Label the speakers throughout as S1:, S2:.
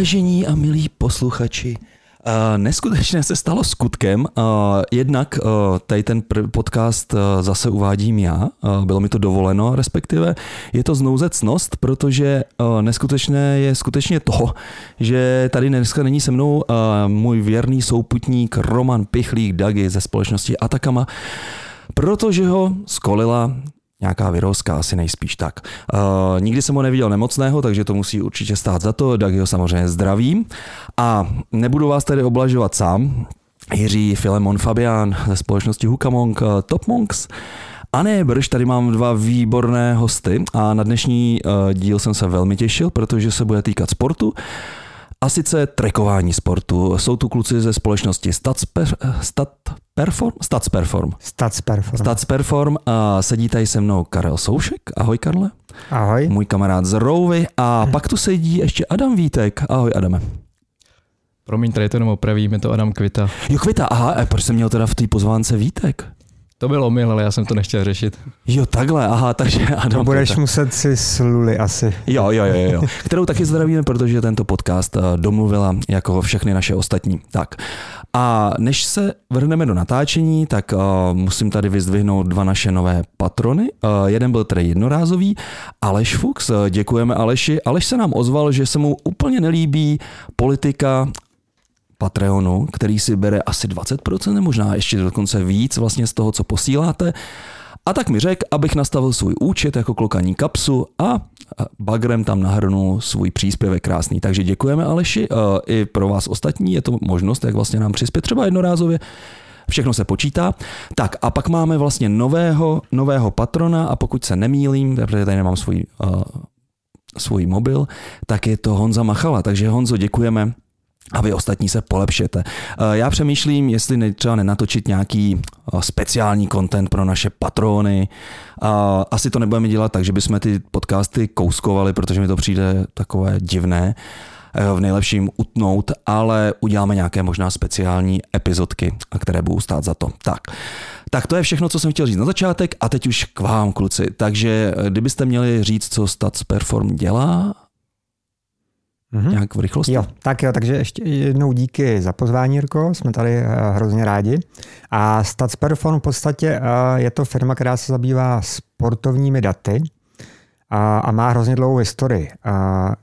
S1: Vážení a milí posluchači, Uh, neskutečně se stalo skutkem. Uh, jednak uh, tady ten podcast zase uvádím já, bylo mi to dovoleno, respektive je to znouzecnost, protože neskutečné je skutečně to, že tady dneska není se mnou můj věrný souputník Roman Pichlík Dagi ze společnosti Atakama, protože ho skolila Nějaká vyrozka, asi nejspíš tak. Uh, nikdy jsem ho neviděl nemocného, takže to musí určitě stát za to. Tak ho samozřejmě zdravím. A nebudu vás tady oblažovat sám. Jiří Filemon Fabián ze společnosti Hukamong uh, Top Monks. A ne, brž, tady mám dva výborné hosty a na dnešní uh, díl jsem se velmi těšil, protože se bude týkat sportu. A sice trekování sportu. Jsou tu kluci ze společnosti Statsper, Stat Perform? Statsperform.
S2: Statsperform.
S1: Statsperform a sedí tady se mnou Karel Soušek. Ahoj Karle.
S2: Ahoj.
S1: Můj kamarád z Rouvy a pak tu sedí ještě Adam Vítek. Ahoj Adame.
S3: Promiň, tady to jenom opravím, je to Adam Kvita.
S1: Jo, Kvita, aha, a proč jsem měl teda v té pozvánce Vítek?
S3: To bylo omyl, ale já jsem to nechtěl řešit.
S1: Jo, takhle, aha, takže.
S2: To budeš tak. muset si sluli asi.
S1: Jo, jo, jo, jo. Kterou taky zdravíme, protože tento podcast eh, domluvila jako všechny naše ostatní. Tak. A než se vrhneme do natáčení, tak uh, musím tady vyzdvihnout dva naše nové patrony. Uh, jeden byl tedy jednorázový, Aleš Fuchs. Děkujeme Aleši. Aleš se nám ozval, že se mu úplně nelíbí politika Patreonu, který si bere asi 20%, možná ještě dokonce víc vlastně z toho, co posíláte. A tak mi řekl, abych nastavil svůj účet jako klokaní kapsu a bagrem tam nahrnul svůj příspěvek krásný. Takže děkujeme Aleši, i pro vás ostatní je to možnost, jak vlastně nám přispět třeba jednorázově. Všechno se počítá. Tak a pak máme vlastně nového, nového patrona a pokud se nemýlím, protože tady nemám svůj, uh, svůj mobil, tak je to Honza Machala. Takže Honzo, děkujeme a vy ostatní se polepšete. Eh, já přemýšlím, jestli třeba nenatočit nějaký eh, speciální content pro naše patrony. Asi to nebudeme dělat tak, že bychom ty podcasty kouskovali, protože mi to přijde takové divné eh, v nejlepším utnout, ale uděláme nějaké možná speciální epizodky, které budou stát za to. Tak. Tak to je všechno, co jsem chtěl říct na začátek a teď už k vám, kluci. Takže kdybyste měli říct, co Stats Perform dělá Mm-hmm. Nějak v rychlosti?
S2: Jo, tak jo, takže ještě jednou díky za pozvání, Jirko, jsme tady uh, hrozně rádi. A Statsperform v podstatě uh, je to firma, která se zabývá sportovními daty a, a má hrozně dlouhou historii. Uh,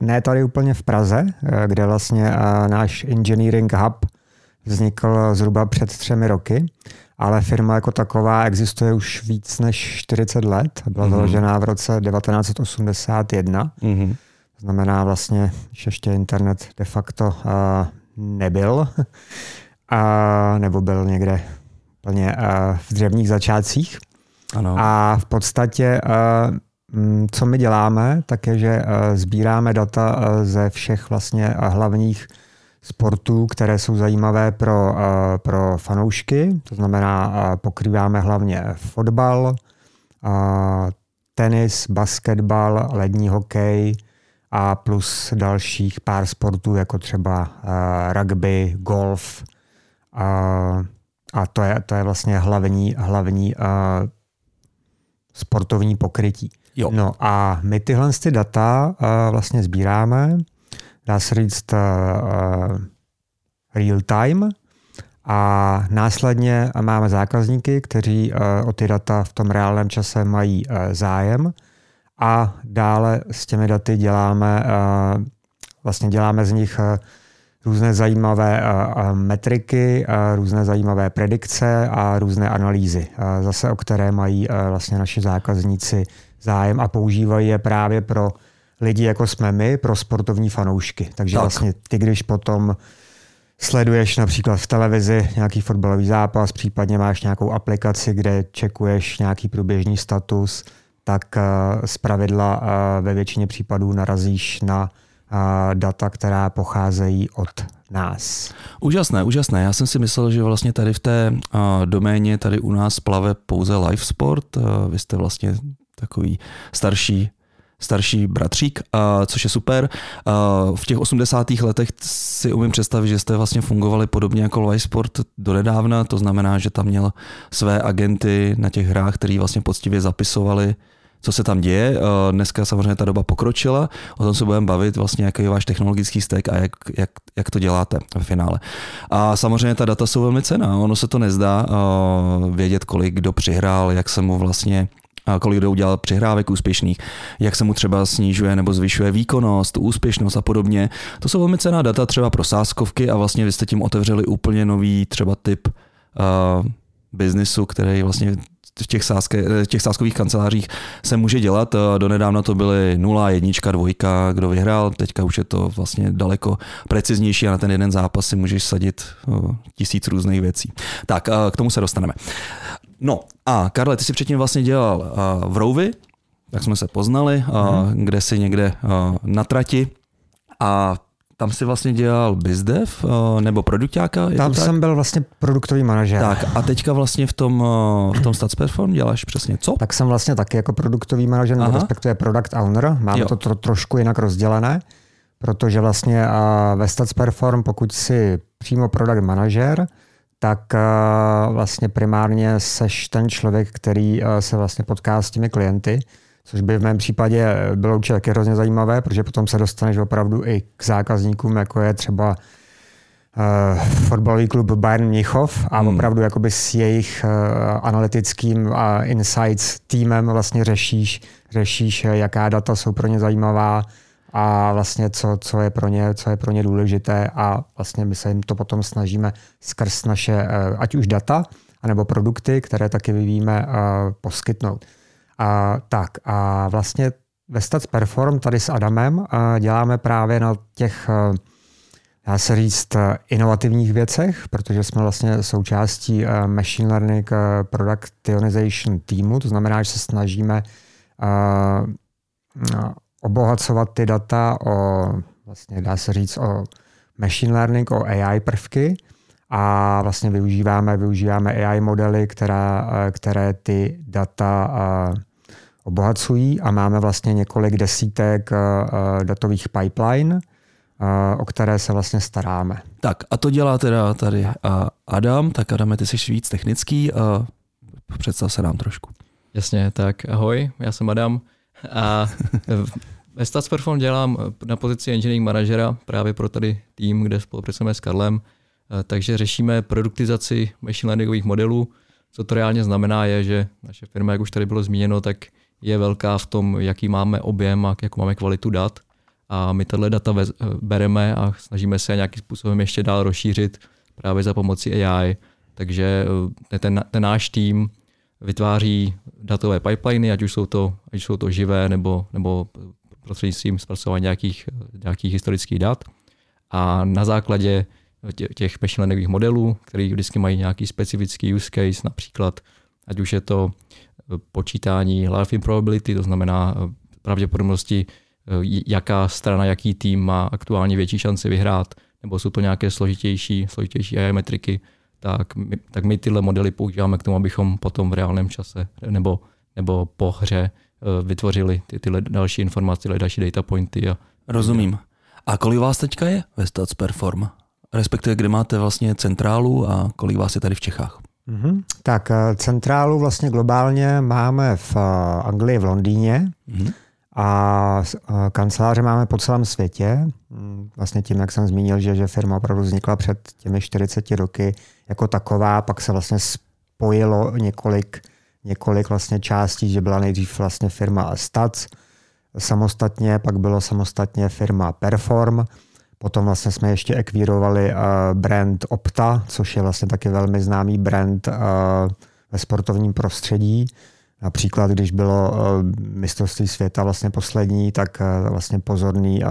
S2: ne tady úplně v Praze, uh, kde vlastně náš engineering hub vznikl zhruba před třemi roky, ale firma jako taková existuje už víc než 40 let. Byla mm-hmm. založena v roce 1981. Mm-hmm znamená vlastně, že ještě internet de facto nebyl, a, nebo byl někde plně v dřevních začátcích. Ano. A v podstatě, co my děláme, tak je, že sbíráme data ze všech vlastně hlavních sportů, které jsou zajímavé pro, pro fanoušky. To znamená, pokrýváme hlavně fotbal, tenis, basketbal, lední hokej, a plus dalších pár sportů, jako třeba uh, rugby, golf. Uh, a to je, to je vlastně hlavní, hlavní uh, sportovní pokrytí. Jo. No a my tyhle ty data uh, vlastně sbíráme, dá se říct uh, real time, a následně máme zákazníky, kteří uh, o ty data v tom reálném čase mají uh, zájem a dále s těmi daty děláme, eh, vlastně děláme z nich eh, různé zajímavé eh, metriky, různé zajímavé predikce a různé analýzy, zase o které mají vlastně naši zákazníci zájem a používají je právě pro lidi, jako jsme my, pro sportovní fanoušky. Takže tak. vlastně ty, když potom sleduješ například v televizi nějaký fotbalový zápas, případně máš nějakou aplikaci, kde čekuješ nějaký průběžný status, tak eh, z pravidla eh, ve většině případů narazíš na eh, data, která pocházejí od nás.
S1: Úžasné, úžasné. Já jsem si myslel, že vlastně tady v té doméně tady u nás plave pouze live sport. Vy jste vlastně takový starší starší bratřík, což je super. V těch 80. letech si umím představit, že jste vlastně fungovali podobně jako Live Sport donedávna, to znamená, že tam měl své agenty na těch hrách, který vlastně poctivě zapisovali co se tam děje. Eh, dneska samozřejmě ta doba pokročila, o tom se budeme bavit, vlastně jaký je váš technologický stack a jak, jak, jak to děláte v finále. A samozřejmě ta data jsou velmi cená, ono se to nezdá uh, vědět, kolik kdo přihrál, jak se mu vlastně kolik kdo udělal přihrávek úspěšných, jak se mu třeba snižuje nebo zvyšuje výkonnost, úspěšnost a podobně. To jsou velmi cená data třeba pro sáskovky a vlastně vy jste tím otevřeli úplně nový třeba typ uh, biznisu, který vlastně v těch, sáske, v těch sáskových kancelářích se může dělat. Donedávna to byly 0, 1, 2, kdo vyhrál, teďka už je to vlastně daleko preciznější a na ten jeden zápas si můžeš sadit tisíc různých věcí. Tak, k tomu se dostaneme. No a Karle, ty jsi předtím vlastně dělal v Rouvi, tak jsme se poznali, mm-hmm. kde si někde na trati a tam si vlastně dělal bizdev nebo produktáka?
S2: Tam jsem byl vlastně produktový manažer.
S1: Tak a teďka vlastně v tom, v tom StatsPerform děláš přesně co?
S2: Tak jsem vlastně taky jako produktový manažer, respektive product owner. Máme jo. to tro, trošku jinak rozdělené, protože vlastně ve StatsPerform, pokud si přímo product manažer, tak vlastně primárně seš ten člověk, který se vlastně potká s těmi klienty, což by v mém případě bylo určitě taky hrozně zajímavé, protože potom se dostaneš opravdu i k zákazníkům, jako je třeba uh, fotbalový klub Bayern Mnichov a hmm. opravdu jakoby s jejich uh, analytickým uh, insights týmem vlastně řešíš, řešíš, jaká data jsou pro ně zajímavá a vlastně co, co, je pro ně, co je pro ně důležité a vlastně my se jim to potom snažíme skrz naše, uh, ať už data, anebo produkty, které taky vyvíjíme, uh, poskytnout. A, tak a vlastně ve Stats Perform tady s Adamem děláme právě na těch, dá se říct, inovativních věcech, protože jsme vlastně součástí Machine Learning Productionization týmu, to znamená, že se snažíme obohacovat ty data o, vlastně dá se říct, o machine learning, o AI prvky. A vlastně využíváme, využíváme AI modely, která, které ty data obohacují a máme vlastně několik desítek eh, eh, datových pipeline, eh, o které se vlastně staráme.
S1: Tak a to dělá teda tady Adam, tak Adam, ty jsi víc technický, představ se nám trošku.
S3: Jasně, tak ahoj, já jsem Adam a ve StatsPerform dělám na pozici engineering manažera právě pro tady tým, kde spolupracujeme s Karlem, takže řešíme produktizaci machine learningových modelů. Co to reálně znamená je, že naše firma, jak už tady bylo zmíněno, tak je velká v tom, jaký máme objem a jakou máme kvalitu dat. A my tato data bereme a snažíme se nějakým způsobem ještě dál rozšířit právě za pomocí AI. Takže eh, ten, ten náš tým vytváří datové pipeliny, ať už jsou to, ať už jsou to živé nebo, nebo prostřednictvím zpracování nějakých, nějakých historických dat. A na základě těch machine modelů, který vždycky mají nějaký specifický use case, například ať už je to počítání life improbability, to znamená eh, pravděpodobnosti, eh, jaká strana, jaký tým má aktuálně větší šanci vyhrát, nebo jsou to nějaké složitější, složitější AI metriky, tak my, tak my tyhle modely používáme k tomu, abychom potom v reálném čase nebo, nebo po hře eh, vytvořili ty, tyhle další informace, tyhle další data pointy. A,
S1: Rozumím. A kolik vás teďka je ve Stats Perform? Respektive, kde máte vlastně centrálu a kolik vás je tady v Čechách?
S2: Mm-hmm. Tak eh, centrálu vlastně globálně máme v eh, Anglii, v Londýně mm-hmm. a eh, kanceláře máme po celém světě. Mm, vlastně tím, jak jsem zmínil, že, že firma opravdu vznikla před těmi 40 roky jako taková, pak se vlastně spojilo několik, několik vlastně částí, že byla nejdřív vlastně firma Stats samostatně, pak bylo samostatně firma Perform, Potom vlastně jsme ještě ekvírovali uh, brand Opta, což je vlastně taky velmi známý brand uh, ve sportovním prostředí. Například, když bylo uh, mistrovství světa vlastně poslední, tak vlastně pozorný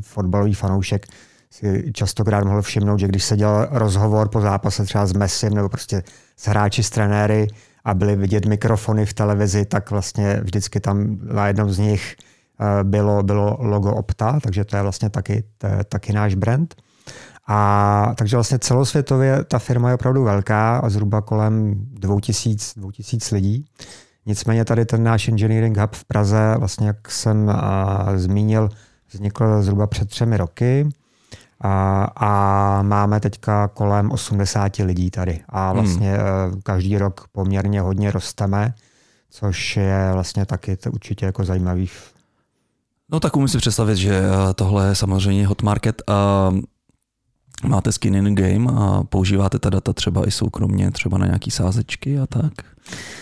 S2: fotbalový fanoušek si častokrát mohl všimnout, že když se dělal rozhovor po zápase třeba s Messim nebo prostě s hráči, s trenéry a byly vidět mikrofony v televizi, tak vlastně vždycky tam na jednom z nich Eh, bylo, bylo logo Opta, takže to je vlastně taky, to je taky náš brand. A takže vlastně celosvětově ta firma je opravdu velká, a zhruba kolem 2000, 2000 lidí. Nicméně tady ten náš engineering hub v Praze, vlastně jak jsem a, eh, zmínil, vznikl zhruba před třemi roky a, a máme teďka kolem 80 lidí tady. A hmm. vlastně hmm. každý rok poměrně hodně rosteme což je vlastně taky to určitě jako zajímavý.
S1: No tak umím si představit, že tohle je samozřejmě hot market. Máte skin in game a používáte ta data třeba i soukromně, třeba na nějaký sázečky a tak?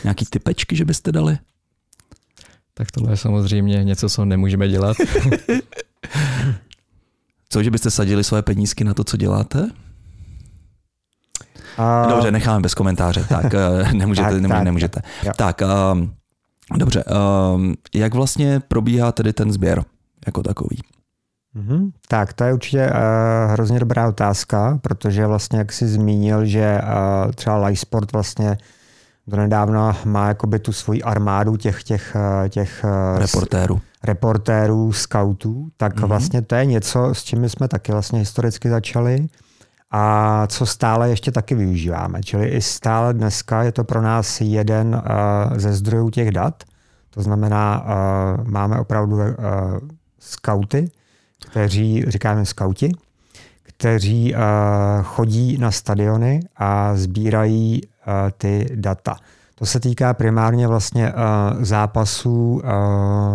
S1: Nějaký typečky, že byste dali?
S3: Tak tohle je samozřejmě něco, co nemůžeme dělat.
S1: co, že byste sadili své penízky na to, co děláte? A... Dobře, necháme bez komentáře. Tak, eh, nemůžete. tak, tak, nemůžete. Tak, tak um, dobře. Um, jak vlastně probíhá tedy ten sběr jako takový?
S2: Mm-hmm. Tak to je určitě uh, hrozně dobrá otázka, protože vlastně, jak jsi zmínil, že uh, třeba Lysport vlastně donedávna má jakoby tu svoji armádu těch, těch, těch
S1: reportérů.
S2: reportérů, scoutů, tak mm-hmm. vlastně to je něco, s čím jsme taky vlastně historicky začali a co stále ještě taky využíváme. Čili i stále dneska je to pro nás jeden uh, ze zdrojů těch dat. To znamená, uh, máme opravdu uh, skauty, kteří, říkáme skauti, kteří chodí na stadiony a sbírají ty data. To se týká primárně vlastně zápasů,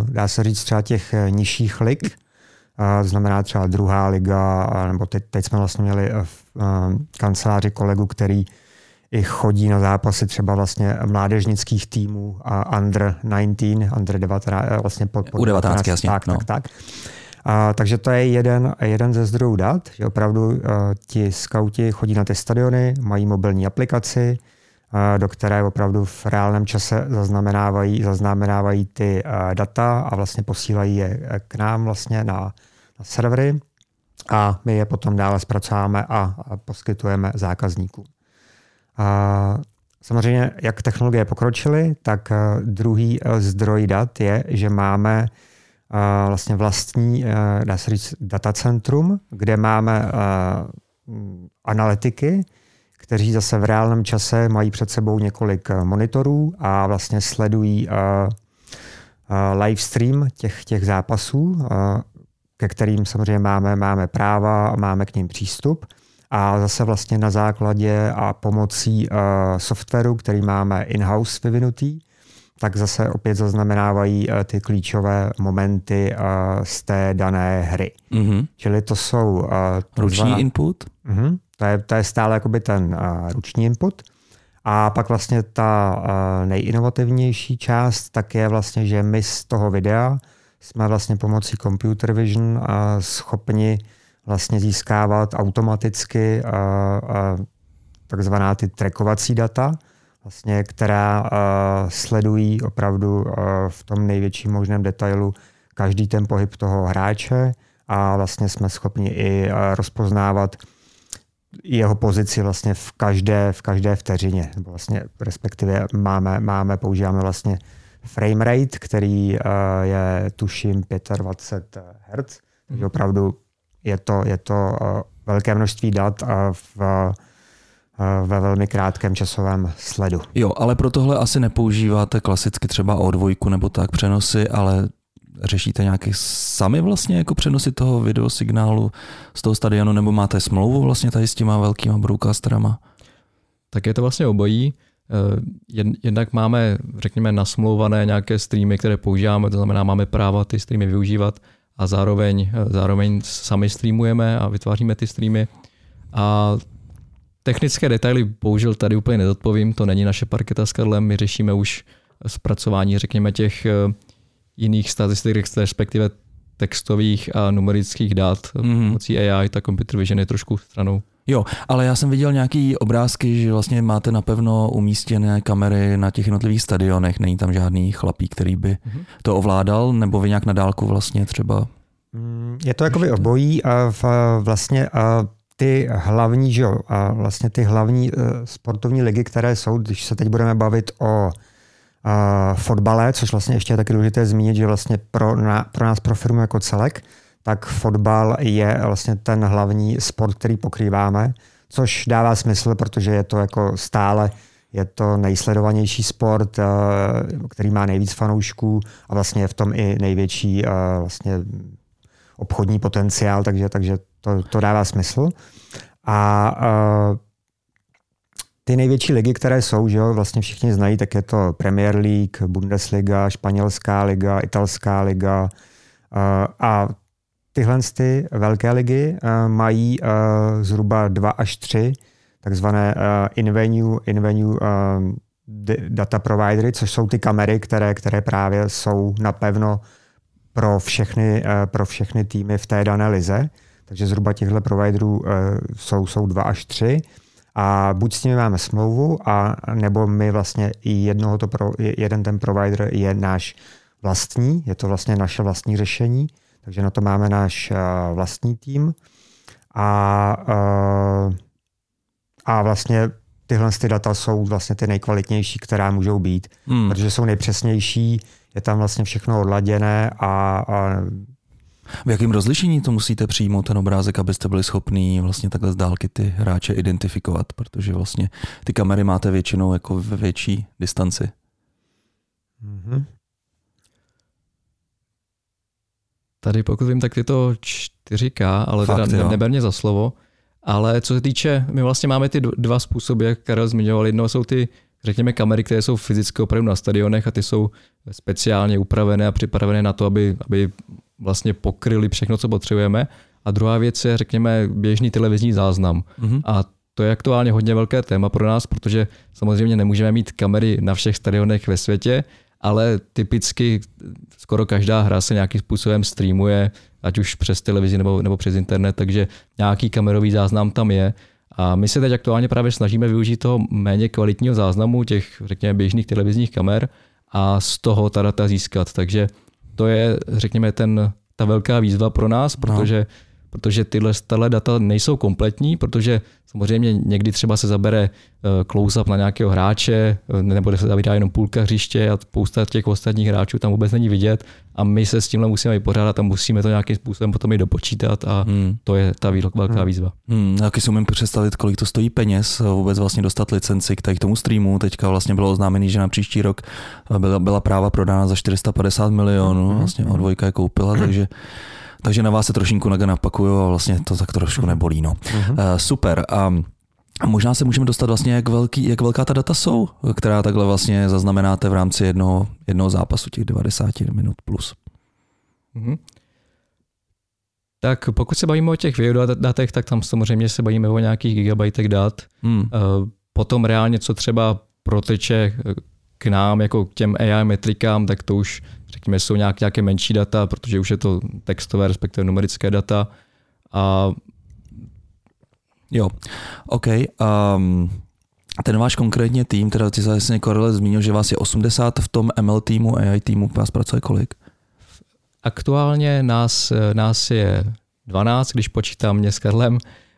S2: dá se říct třeba těch nižších lig, uh, znamená třeba druhá liga, nebo teď, teď jsme vlastně měli v uh, kanceláři kolegu, který i chodí na zápasy třeba vlastně mládežnických týmů a under 19, under 19, vlastně pod,
S1: pod U 19, 19 jasně.
S2: Tak, no. tak, tak. A, takže to je jeden, jeden ze zdrojů dat, že opravdu uh, ti skauti chodí na ty stadiony, mají mobilní aplikaci, do které opravdu v reálném čase zaznamenávají, zaznamenávají ty data a vlastně posílají je k nám vlastně na, na servery a my je potom dále zpracováme a, poskytujeme zákazníkům. Samozřejmě, jak technologie pokročily, tak druhý zdroj dat je, že máme vlastně vlastní, dá se říct, datacentrum, kde máme analytiky, kteří zase v reálném čase mají před sebou několik eh, monitorů a vlastně sledují live stream těch, těch zápasů, ke kterým samozřejmě máme, máme práva a máme k ním přístup. A zase vlastně na základě a pomocí softwaru, který máme in-house vyvinutý, tak zase opět zaznamenávají ty klíčové momenty z té dané hry. Mm-hmm. Čili to jsou...
S1: Ruční zvaná, input?
S2: Uh-huh, to, je, to je stále jakoby ten uh, ruční input. A pak vlastně ta uh, nejinovativnější část tak je vlastně, že my z toho videa jsme vlastně pomocí computer vision uh, schopni vlastně získávat automaticky uh, uh, takzvaná ty trackovací data, vlastně, která uh, sledují opravdu uh, v tom největším možném detailu každý ten pohyb toho hráče a vlastně jsme schopni i uh, rozpoznávat jeho pozici vlastně v každé, v každé vteřině. Vlastně respektive máme, máme, používáme vlastně frame rate, který uh, je tuším 25 Hz, takže opravdu je to, je to uh, velké množství dat a v Eh, ve velmi krátkém časovém sledu.
S1: Jo, ale pro tohle asi nepoužíváte klasicky třeba O2 nebo tak přenosy, ale řešíte nějaké sami vlastně jako přenosy toho videosignálu z toho stadionu, nebo máte smlouvu vlastně tady s těma velkýma broadcasterama?
S3: Tak je to vlastně obojí. Eh, jednak máme, řekněme, nasmlouvané nějaké streamy, které používáme, to znamená, máme práva ty streamy využívat a zároveň, eh, zároveň sami streamujeme a vytváříme ty streamy. A Technické detaily bohužel tady úplně nedodpovím, to není naše parketa s Karlem, my řešíme už zpracování, řekněme, těch eh, jiných statistik, respektive textových a numerických dat mm-hmm. pomocí AI, ta computer vision je trošku stranou.
S1: Jo, ale já jsem viděl nějaký obrázky, že vlastně máte napevno umístěné kamery na těch jednotlivých stadionech, není tam žádný chlapík, který by mm-hmm. to ovládal, nebo vy nějak na dálku vlastně třeba?
S2: Mm, je to jakoby obojí a v, vlastně a ty hlavní, že jo, a vlastně ty hlavní uh, sportovní ligy, které jsou, když se teď budeme bavit o uh, fotbale, což vlastně ještě je taky důležité zmínit, že vlastně pro, na, pro nás, pro firmu jako celek, tak fotbal je vlastně ten hlavní sport, který pokrýváme, což dává smysl, protože je to jako stále je to nejsledovanější sport, který má nejvíc fanoušků a vlastně je v tom i největší vlastně obchodní potenciál, takže, takže to, to dává smysl. A ty největší ligy, které jsou, že jo, vlastně všichni znají, tak je to Premier League, Bundesliga, Španělská liga, Italská liga a tyhle ty velké ligy mají zhruba dva až tři takzvané in-venue, in-venue data providery, což jsou ty kamery, které, které právě jsou napevno pro všechny, pro všechny týmy v té dané lize. Takže zhruba těchto providerů jsou, jsou dva až tři a buď s nimi máme smlouvu, a nebo my vlastně i jednoho to pro, jeden ten provider je náš vlastní, je to vlastně naše vlastní řešení, takže na to máme náš uh, vlastní tým a, uh, a vlastně tyhle ty data jsou vlastně ty nejkvalitnější, která můžou být, hmm. protože jsou nejpřesnější, je tam vlastně všechno odladěné a, a
S1: v jakém rozlišení to musíte přijmout ten obrázek, abyste byli schopní vlastně takhle z dálky ty hráče identifikovat, protože vlastně ty kamery máte většinou jako ve větší distanci. Mm-hmm.
S3: Tady pokud vím, tak je to 4K, ale Fakt, teda neber mě za slovo. Ale co se týče, my vlastně máme ty dva způsoby, jak Karel zmiňoval. Jedno jsou ty, řekněme, kamery, které jsou fyzicky opravdu na stadionech a ty jsou speciálně upravené a připravené na to, aby, aby vlastně pokryli všechno, co potřebujeme. A druhá věc je, řekněme, běžný televizní záznam. Mm-hmm. A to je aktuálně hodně velké téma pro nás, protože samozřejmě nemůžeme mít kamery na všech stadionech ve světě, ale typicky skoro každá hra se nějakým způsobem streamuje, ať už přes televizi nebo, nebo přes internet, takže nějaký kamerový záznam tam je. A my se teď aktuálně právě snažíme využít toho méně kvalitního záznamu těch, řekněme, běžných televizních kamer a z toho ta data získat. Takže to je, řekněme, ten, ta velká výzva pro nás, no. protože no protože tyhle, tyhle data nejsou kompletní, protože samozřejmě někdy třeba se zabere eh, close-up na nějakého hráče, eh, nebo se zabírá jenom půlka hřiště a spousta těch ostatních hráčů tam vůbec není vidět a my se s tímhle musíme vypořádat a musíme to nějakým způsobem potom i dopočítat a hmm. to je ta velká hmm. výzva.
S1: Hmm, taky si umím představit, kolik to stojí peněz eh, vůbec vlastně dostat licenci k tady tomu streamu. Teďka vlastně bylo oznámený, že na příští rok byla, byla práva prodána za 450 milionů, hmm. vlastně o dvojka je koupila, takže takže na vás se trošinku napakuju a vlastně to tak trošku nebolí. No. Uh-huh. Uh, super. Um, a možná se můžeme dostat vlastně, jak, velký, jak velká ta data jsou, která takhle vlastně zaznamenáte v rámci jednoho, jednoho zápasu, těch 90 minut plus. Mm-hmm.
S3: Tak pokud se bavíme o těch videodatech, tak tam samozřejmě se bavíme o nějakých gigabajtech dat. Hmm. Potom reálně, co třeba proteče k nám, jako k těm AI metrikám, tak to už řekněme, jsou nějak, nějaké menší data, protože už je to textové, respektive numerické data. A...
S1: Jo, OK. Um, ten váš konkrétně tým, teda ty vlastně Korele zmínil, že vás je 80 v tom ML týmu, AI týmu, vás pracuje kolik?
S3: Aktuálně nás, nás je 12, když počítám mě s Karlem,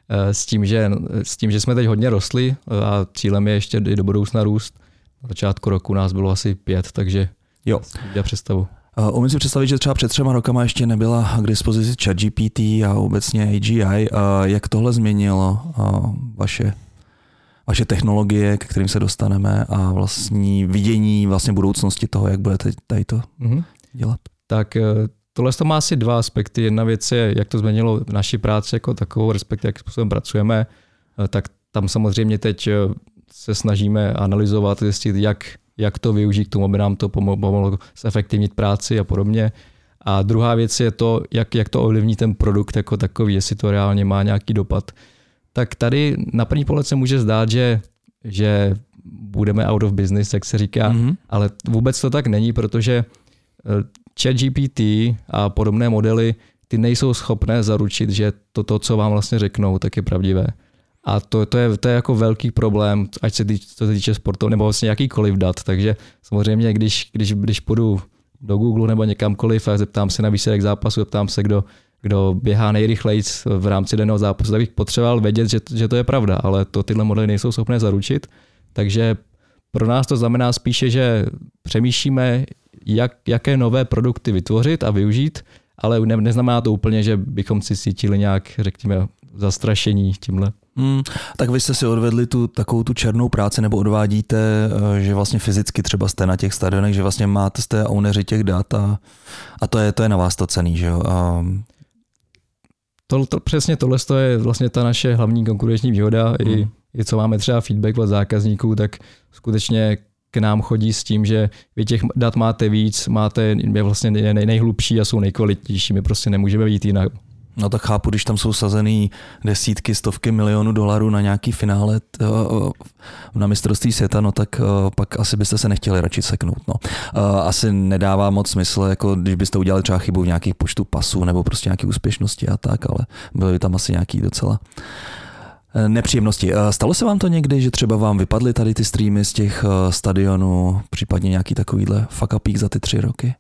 S3: eh, s tím, že, s tím, že jsme teď hodně rostli a cílem je ještě i do budoucna růst. Na začátku roku nás bylo asi pět, takže Jo. Já představu.
S1: Uh, umím si představit, že třeba před třema rokama ještě nebyla k dispozici ChatGPT a obecně AGI. Uh, jak tohle změnilo uh, vaše, vaše technologie, ke kterým se dostaneme a vlastní vidění vlastně budoucnosti toho, jak budete tady to mm-hmm. dělat?
S3: Tak tohle to má asi dva aspekty. Jedna věc je, jak to změnilo naši práci jako takovou, respektive jak způsobem pracujeme. Tak tam samozřejmě teď se snažíme analyzovat, zjistit, jak jak to využít k tomu, aby nám to pomohlo zefektivnit práci a podobně. A druhá věc je to, jak, jak to ovlivní ten produkt jako takový, jestli to reálně má nějaký dopad. Tak tady na první pohled se může zdát, že, že budeme out of business, jak se říká, mm-hmm. ale vůbec to tak není, protože eh, ChatGPT a podobné modely, ty nejsou schopné zaručit, že to, to, co vám vlastně řeknou, tak je pravdivé. A to, to, je, to je jako velký problém, ať se týče, to týče sportu nebo vlastně jakýkoliv dat. Takže samozřejmě, když, když, když půjdu do Google nebo někamkoliv a zeptám se na výsledek zápasu, zeptám se, kdo, kdo běhá nejrychleji v rámci daného zápasu, tak bych potřeboval vědět, že, že to je pravda, ale to tyhle modely nejsou schopné zaručit. Takže pro nás to znamená spíše, že přemýšlíme, jak, jaké nové produkty vytvořit a využít, ale ne, neznamená to úplně, že bychom si cítili nějak, řekněme, zastrašení tímhle.
S1: Hmm, tak vy jste si odvedli tu takovou tu černou práci nebo odvádíte, eh, že vlastně fyzicky třeba jste na těch stadionech, že vlastně máte z té owneři těch dat a, a to, je, to je na vás to cený, že jo? A...
S3: To, to, přesně tohle je vlastně ta naše hlavní konkurenční výhoda hmm. i, i co máme třeba feedback od zákazníků, tak skutečně k nám chodí s tím, že vy těch dat máte víc, máte je vlastně nej, nejhlubší a jsou nejkvalitnější, my prostě nemůžeme být jinak.
S1: No tak chápu, když tam jsou sazený desítky, stovky milionů dolarů na nějaký finále na mistrovství světa, no tak pak asi byste se nechtěli radši seknout. No. Asi nedává moc smysl, jako když byste udělali třeba chybu v nějakých počtu pasů nebo prostě nějaké úspěšnosti a tak, ale byly by tam asi nějaký docela nepříjemnosti. Stalo se vám to někdy, že třeba vám vypadly tady ty streamy z těch stadionů, případně nějaký takovýhle fuck za ty tři roky?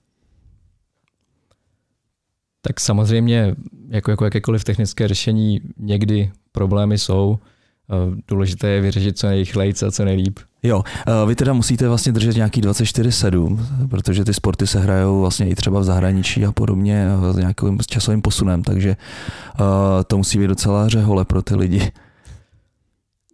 S3: Tak samozřejmě, jako, jako jakékoliv technické řešení, někdy problémy jsou. Eh, důležité je vyřešit co nejrychleji a co nejlíp.
S1: Jo, eh, vy teda musíte vlastně držet nějaký 24-7, protože ty sporty se hrajou vlastně i třeba v zahraničí a podobně eh, s nějakým časovým posunem, takže to musí být docela řehole pro ty lidi.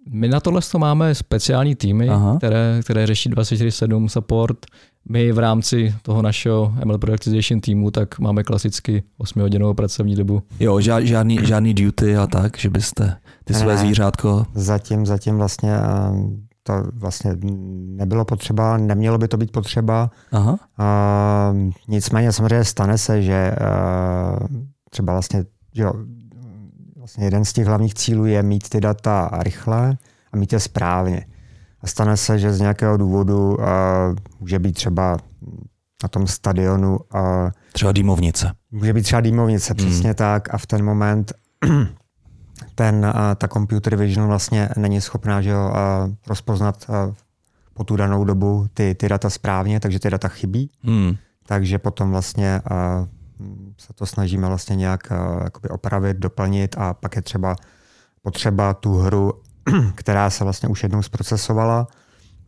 S3: My na tohle máme speciální týmy, které, které řeší 24-7 support. My v rámci toho našeho ML Productization týmu tak máme klasicky 8-hodinovou pracovní dobu.
S1: Jo, žádný, žádný duty a tak, že byste ty své ne, zvířátko...
S2: Zatím, zatím vlastně eh, to vlastně nebylo potřeba, nemělo by to být potřeba. Aha. A, nicméně samozřejmě stane se, že a, eh, třeba vlastně, jo, vlastně jeden z těch hlavních cílů je mít ty data rychle a mít je správně. A stane se, že z nějakého důvodu uh, může být třeba na tom stadionu. Uh,
S1: třeba dýmovnice.
S2: Může být třeba dýmovnice, hmm. přesně tak. A v ten moment ten, uh, ta computer vision vlastně není schopná že jo, uh, rozpoznat uh, po tu danou dobu ty, ty data správně, takže ty data chybí. Hmm. Takže potom vlastně uh, se to snažíme vlastně nějak uh, opravit, doplnit a pak je třeba potřeba tu hru která se vlastně už jednou zprocesovala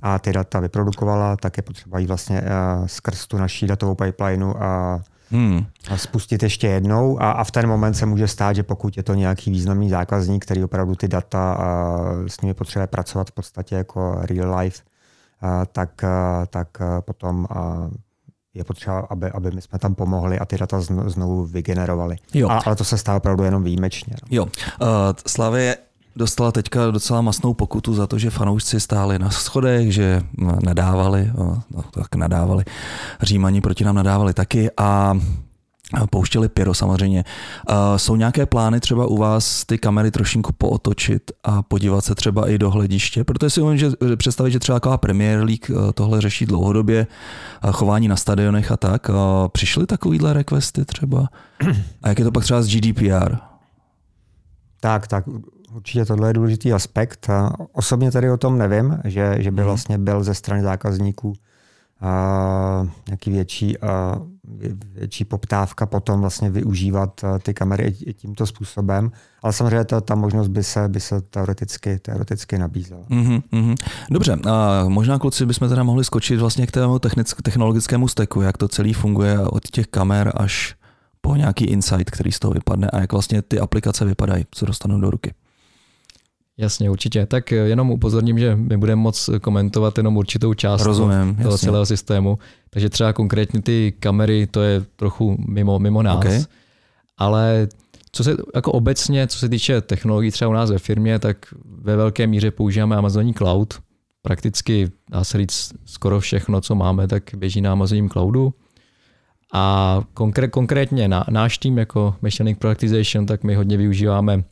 S2: a ty data vyprodukovala, tak je potřeba jít vlastně uh, skrz tu naší datovou pipelineu a, hmm. a spustit ještě jednou a, a v ten moment se může stát, že pokud je to nějaký významný zákazník, který opravdu ty data a s nimi potřebuje pracovat v podstatě jako real life, a, tak, a, tak a potom a, je potřeba, aby, aby my jsme tam pomohli a ty data znovu vygenerovali. Jo. A, ale to se stává opravdu jenom výjimečně.
S1: No. Jo. Uh, Slavě dostala teďka docela masnou pokutu za to, že fanoušci stáli na schodech, že nadávali, no, tak nadávali, římani proti nám nadávali taky a pouštěli pyro samozřejmě. Jsou nějaké plány třeba u vás ty kamery trošinku pootočit a podívat se třeba i do hlediště? Protože si umím že představit, že třeba taková Premier League eh, tohle řeší dlouhodobě, chování na stadionech a tak. Přišly takovýhle requesty třeba? A jak je to pak třeba s GDPR?
S2: Tak, tak Určitě tohle je důležitý aspekt. Osobně tady o tom nevím, že, že by mhm. vlastně byl ze strany zákazníků a, nějaký větší, a, větší poptávka potom vlastně využívat ty kamery i tímto způsobem. Ale samozřejmě ta, ta možnost by se, by se teoreticky, teoreticky nabízela.
S1: Mm-hmm. Dobře, a možná kluci bychom teda mohli skočit vlastně k tému technologickému steku, jak to celý funguje od těch kamer až po nějaký insight, který z toho vypadne a jak vlastně ty aplikace vypadají, co dostanou do ruky.
S3: Jasně, určitě. Tak jenom upozorním, že my budeme moc komentovat jenom určitou část
S1: Rozumím,
S3: toho jasně. celého systému. Takže třeba konkrétně ty kamery, to je trochu mimo, mimo nás. Okay. Ale co se jako obecně, co se týče technologií třeba u nás ve firmě, tak ve velké míře používáme Amazoní Cloud. Prakticky, dá se říct, skoro všechno, co máme, tak běží na Amazoním Cloudu. A konkr- konkrétně na, náš tým jako Machine Productization, tak my hodně využíváme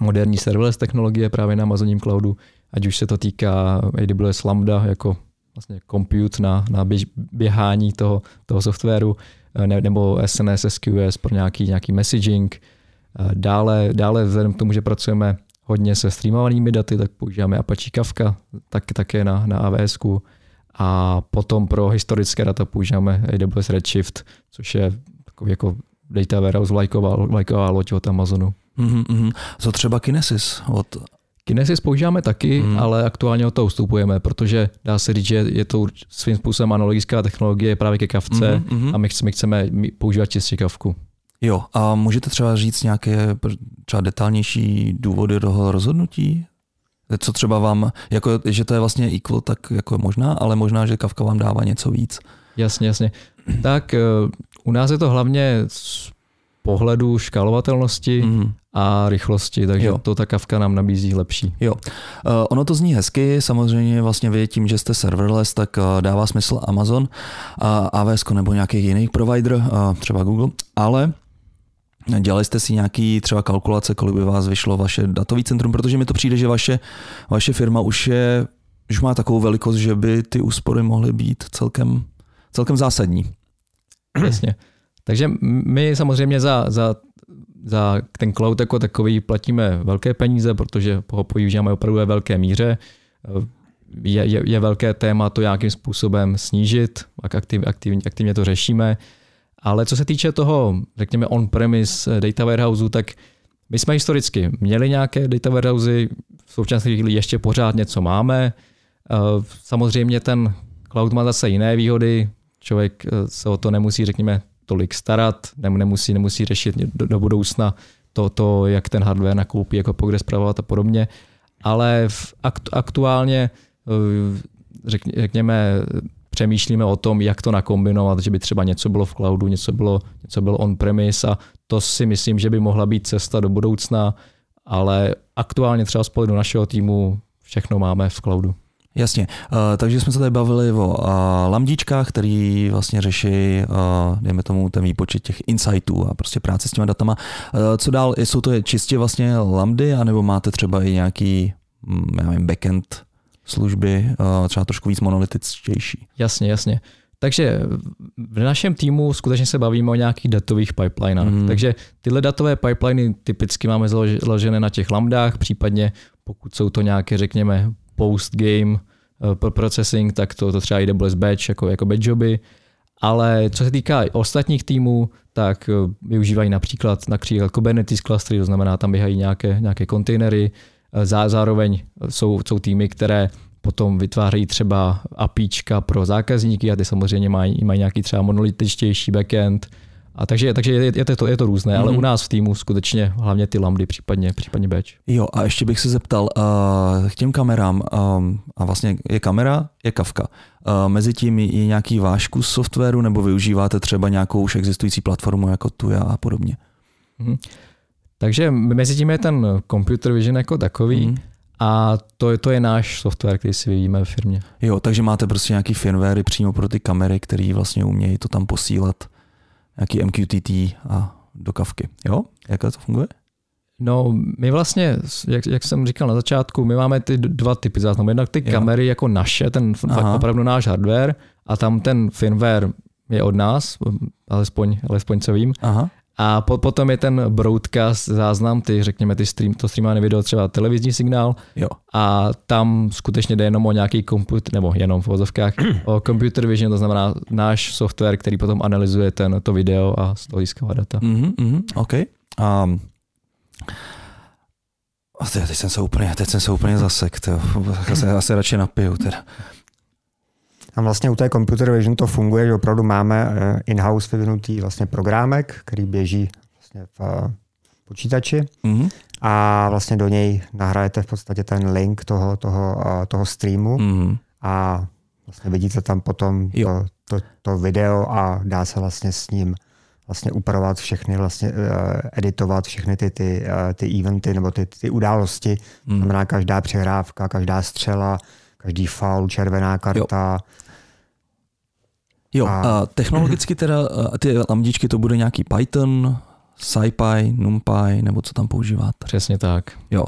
S3: moderní serverless technologie právě na Amazoním cloudu, ať už se to týká AWS Lambda jako vlastně compute na, na běhání toho, toho softwaru, eh, ne, nebo SNS, SQS pro nějaký, nějaký messaging. Eh, dále, dále vzhledem k tomu, že pracujeme hodně se streamovanými daty, tak používáme Apache Kafka, tak, také na, na AWS. A potom pro historické data používáme AWS Redshift, což je takový jako data warehouse vlajková, vlajková loď od Amazonu.
S1: Mm-hmm. Co třeba Kinesis? Od...
S3: Kinesis používáme taky, mm. ale aktuálně od toho ustupujeme, protože dá se říct, že je to svým způsobem analogická technologie právě ke kavce mm-hmm. a my, my chceme používat čistě kavku.
S1: Jo, a můžete třeba říct nějaké třeba detailnější důvody toho rozhodnutí? Co třeba vám, jako, že to je vlastně equal, tak jako možná, ale možná, že kavka vám dává něco víc.
S3: Jasně, jasně. Tak eh, u nás je to hlavně pohledu škálovatelnosti mm. a rychlosti, takže jo. to ta kavka nám nabízí lepší.
S1: Jo, uh, ono to zní hezky, samozřejmě vlastně vy tím, že jste serverless, tak uh, dává smysl Amazon, uh, AWS nebo nějaký jiný provider, uh, třeba Google, ale Dělali jste si nějaký třeba kalkulace, kolik by vás vyšlo vaše datový centrum, protože mi to přijde, že vaše, vaše firma už je, už má takovou velikost, že by ty úspory mohly být celkem, celkem zásadní.
S3: Jasně. Takže my samozřejmě za, za, za ten cloud jako takový platíme velké peníze, protože ho používáme opravdu ve velké míře. Je, je, je velké téma to nějakým způsobem snížit, aktiv, aktiv, aktivně to řešíme. Ale co se týče toho, řekněme, on-premise data warehouse, tak my jsme historicky měli nějaké data warehousey, v současné chvíli ještě pořád něco máme. Samozřejmě ten cloud má zase jiné výhody, člověk se o to nemusí, řekněme, tolik starat, nemusí, nemusí řešit do, do budoucna to, to, jak ten hardware nakoupí, jako po kde zpravovat a podobně. Ale v aktu, aktuálně eh, řekněme, přemýšlíme o tom, jak to nakombinovat, že by třeba něco bylo v cloudu, něco bylo, něco bylo on-premise a to si myslím, že by mohla být cesta do budoucna, ale aktuálně třeba z pohledu našeho týmu všechno máme v cloudu.
S1: Jasně, uh, takže jsme se tady bavili o uh, který vlastně řeší, uh, dejme tomu, ten výpočet těch insightů a prostě práce s těma datama. Uh, co dál, jsou to čistě vlastně lambdy, anebo máte třeba i nějaký, hm, já nevím, backend služby, uh, třeba trošku víc monolitičtější?
S3: Jasně, jasně. Takže v našem týmu skutečně se bavíme o nějakých datových pipelinách. Mm. Takže tyhle datové pipeliny typicky máme založené na těch lambdách, případně pokud jsou to nějaké, řekněme, post-game uh, processing, tak to, to třeba AWS batch jako, jako batch joby. Ale co se týká ostatních týmů, tak uh, využívají například, například Kubernetes clustery, to znamená, tam běhají nějaké, nějaké kontejnery. Uh, zároveň jsou, jsou týmy, které potom vytvářejí třeba APIčka pro zákazníky a ty samozřejmě mají, mají nějaký třeba monolitičtější backend, a takže, takže je, je, to, je to různé, mm-hmm. ale mhm. u nás v týmu skutečně hlavně ty lambdy, případně, případně batch.
S1: Jo, a ještě bych se zeptal uh, k těm kamerám, um, a vlastně je kamera, je kavka. Uh, mezi tím je nějaký váš kus softwaru, nebo využíváte třeba nějakou už existující platformu jako Tuja a podobně? Mm-hmm.
S3: Takže mezi tím je ten computer vision jako takový, mm-hmm. A to, to je náš software, který si vyvíjíme ve firmě.
S1: Jo, takže máte prostě nějaký firmware přímo pro ty kamery, který vlastně umějí to tam posílat nějaký MQTT a do kavky. Jo? Jak to funguje?
S3: No, my vlastně, jak, jak jsem říkal na začátku, my máme ty dva typy záznamů. Jednak ty jo. kamery jako naše, ten Aha. opravdu náš hardware, a tam ten firmware je od nás, alespoň, alespoň co vím. Aha. A po, potom je ten broadcast záznam, ty řekněme ty stream, to streamované video, třeba televizní signál.
S1: Jo.
S3: A tam skutečně jde jenom o nějaký komputer, nebo jenom v vozovkách, o computer vision, to znamená náš software, který potom analyzuje ten, to video a z toho získává data.
S1: Mm-hmm, mm-hmm, OK. Um, teď jsem se úplně, teď jsem se úplně zasek, to, asi, asi radši napiju teda.
S2: A vlastně u té computer vision to funguje, že opravdu máme eh, in-house vyvinutý vlastně programek, který běží vlastně v eh, počítači mm-hmm. a vlastně do něj nahrajete v podstatě ten link toho, toho, eh, toho streamu mm-hmm. a vlastně vidíte tam potom to, to, to video a dá se vlastně s ním vlastně upravovat všechny, vlastně uh, editovat všechny ty, ty, uh, ty eventy nebo ty, ty události. Mm. Znamená každá přehrávka, každá střela, každý foul, červená karta, jo.
S1: Jo, a, a technologicky teda ty lambdičky to bude nějaký Python, SciPy, NumPy, nebo co tam používáte?
S3: Přesně tak.
S1: Jo,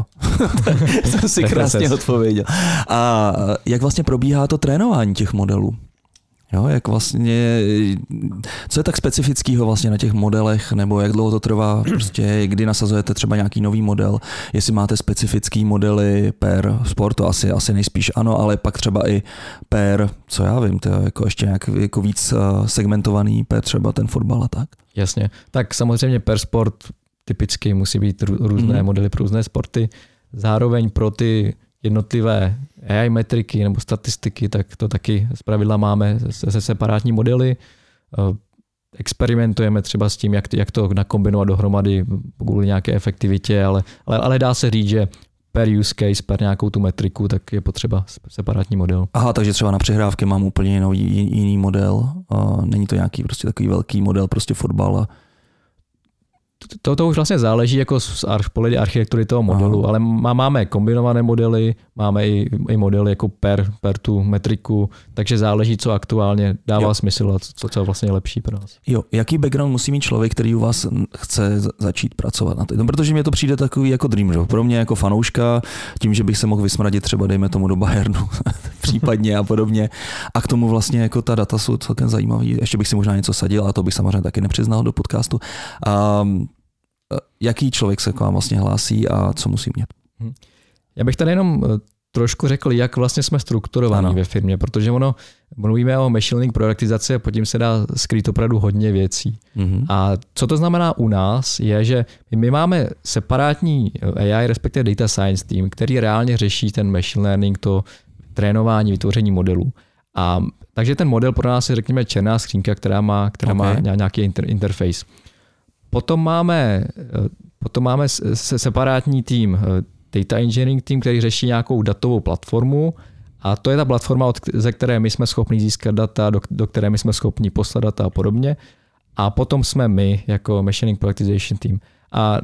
S1: jsem si krásně odpověděl. A jak vlastně probíhá to trénování těch modelů? Jo, jak vlastně, co je tak specifického vlastně na těch modelech, nebo jak dlouho to trvá, prostě kdy nasazujete třeba nějaký nový model, jestli máte specifický modely per sport, to asi, asi nejspíš ano, ale pak třeba i per, co já vím, to je jako ještě nějak jako víc eh, segmentovaný per třeba ten fotbal a tak.
S3: Jasně, tak samozřejmě per sport typicky musí být různé mm-hmm. modely pro různé sporty, zároveň pro ty jednotlivé AI metriky nebo statistiky, tak to taky z pravidla máme se separátní modely. Eh, experimentujeme třeba s tím, jak, jak to nakombinovat dohromady kvůli nějaké efektivitě, ale, ale, ale dá se říct, že per use case, per nějakou tu metriku, tak je potřeba separátní model.
S1: Aha, takže třeba na přehrávky mám úplně jiný, jiný model. A není to nějaký prostě takový velký model, prostě fotbal a
S3: to, to už vlastně záleží jako z pohledu architektury toho modelu, Aha. ale má, máme kombinované modely, máme i, i modely jako per, per tu metriku, takže záleží, co aktuálně dává jo. smysl a co, co je vlastně lepší pro nás.
S1: Jo, jaký background musí mít člověk, který u vás chce začít pracovat na tom? No, protože mi to přijde takový jako dream, že? pro mě jako fanouška, tím, že bych se mohl vysmradit třeba, dejme tomu do Bayernu, případně a podobně. A k tomu vlastně jako ta data jsou celkem zajímavý. Ještě bych si možná něco sadil, a to bych samozřejmě taky nepřiznal do podcastu. Um, jaký člověk se k vám vlastně hlásí a co musí mít? Hm.
S3: Já bych tady jenom eh, trošku řekl, jak vlastně jsme strukturovaní ve firmě, protože ono, mluvíme o machine learning produktizaci a pod tím se dá skrýt opravdu hodně věcí. Mm-hmm. A co to znamená u nás, je, že my máme separátní eh, AI, respektive data science team, který reálně řeší ten machine learning, to trénování, vytvoření modelů. A takže ten model pro nás je, řekněme, černá skřínka, která má, která okay. má nějaký inter, interface. Potom máme, eh, potom máme separátní tým, eh, data engineering tým, který řeší nějakou datovou platformu a to je ta platforma, ze které my jsme schopni získat data, do, do které my jsme schopni poslat data a podobně. A potom jsme my jako Machining Productization Team. A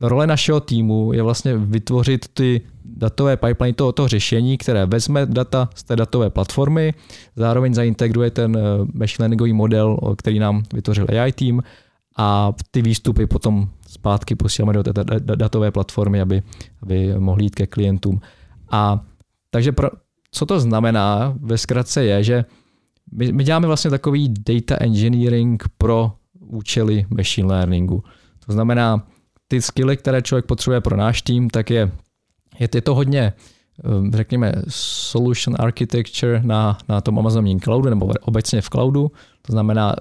S3: role našeho týmu je vlastně vytvořit ty datové pipeline toho, toho řešení, které vezme data z té datové platformy, zároveň zaintegruje ten eh, machine learningový model, který nám vytvořil AI tým a ty výstupy potom zpátky posíláme do té datové platformy, aby, aby mohli jít ke klientům. A takže pro, co to znamená ve zkratce je, že my, my děláme vlastně takový data engineering pro účely machine learningu. To znamená, ty skilly, které člověk potřebuje pro náš tým, tak je, je, je to hodně, eh, řekněme, solution architecture na, na tom Amazoním cloudu nebo obecně v cloudu. To znamená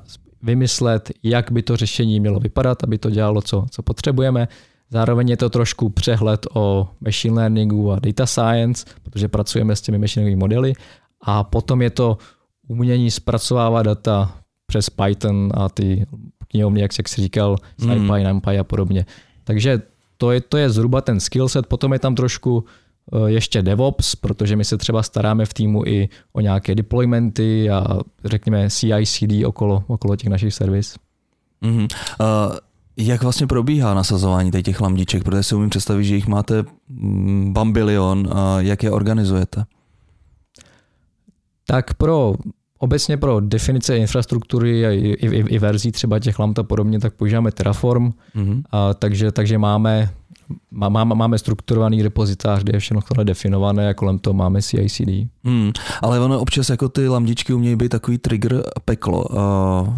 S3: vymyslet, jak by to řešení mělo vypadat, aby to dělalo, co, co potřebujeme. Zároveň je to trošku přehled o machine learningu a data science, protože pracujeme s těmi machine learning modely. A potom je to umění zpracovávat data přes Python a ty knihovny, jak jsi říkal, SciPy, mm. NumPy a podobně. Takže to je, to je zhruba ten skillset. Potom je tam trošku Eh, ještě DevOps, protože my se třeba staráme v týmu i o nějaké deploymenty a řekněme CI/CD okolo, okolo těch našich servis.
S1: Mm-hmm. Uh, jak vlastně probíhá nasazování těch lambdiček? Protože si umím představit, že jich máte mm, bambilion. A jak je organizujete?
S3: Tak pro obecně pro definice infrastruktury a i, i, i verzí třeba těch lamp a podobně, tak používáme Terraform, mm-hmm. a takže, takže máme má, máme strukturovaný repozitář, kde je všechno tohle definované a kolem toho máme CICD.
S1: Hmm, ale ono občas jako ty lamdičky umějí být takový trigger peklo. Uh,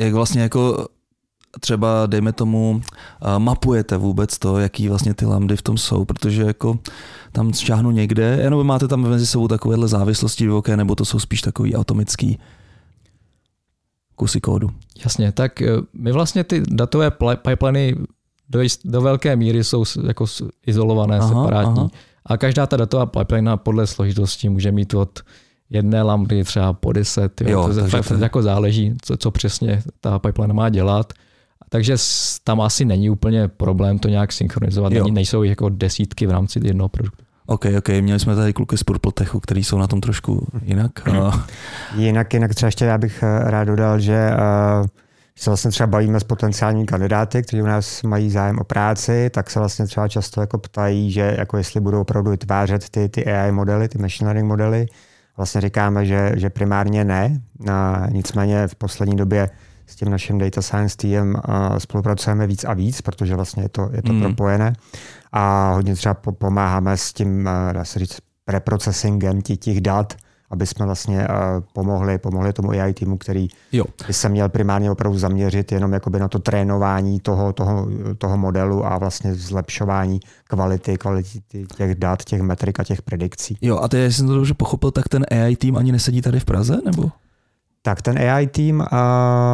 S1: jak vlastně jako třeba, dejme tomu, mapujete vůbec to, jaký vlastně ty lambdy v tom jsou, protože jako tam šáhnu někde, jenom máte tam mezi sebou takovéhle závislosti divoké, nebo to jsou spíš takový atomický kusy kódu.
S3: Jasně, tak eh, my vlastně ty datové pipeliny do, do velké míry jsou jako izolované, aha, separátní. Aha. A každá ta datová pipeline podle složitosti může mít od jedné lampy třeba po deset. Jo, jo, to fakt to... jako záleží, co, co přesně ta pipeline má dělat. Takže tam asi není úplně problém to nějak synchronizovat. Jo. Nejsou jako desítky v rámci jednoho produktu.
S1: OK, OK, měli jsme tady kluky z Purpletechu, který jsou na tom trošku jinak.
S2: jinak, jinak třeba ještě já bych eh, rád dodal, že uh, se vlastně třeba bavíme s potenciálními kandidáty, kteří u nás mají zájem o práci, tak se vlastně třeba často jako ptají, že jako jestli budou opravdu vytvářet ty, ty AI modely, ty machine learning modely. Vlastně říkáme, že, že primárně ne. A nicméně v poslední době s tím naším data science teamem spolupracujeme víc a víc, protože vlastně je to, je to mm. propojené. A hodně třeba pomáháme s tím, dá se říct, preprocessingem těch dat, aby jsme vlastně uh, pomohli, pomohli tomu AI týmu, který jo. by se měl primárně opravdu zaměřit jenom jakoby na to trénování toho, toho, toho modelu a vlastně zlepšování kvality, kvality těch dat, těch metrik a těch predikcí.
S1: Jo, a teď, jestli jsem to dobře pochopil, tak ten AI tým ani nesedí tady v Praze, nebo?
S2: Tak ten AI tým uh,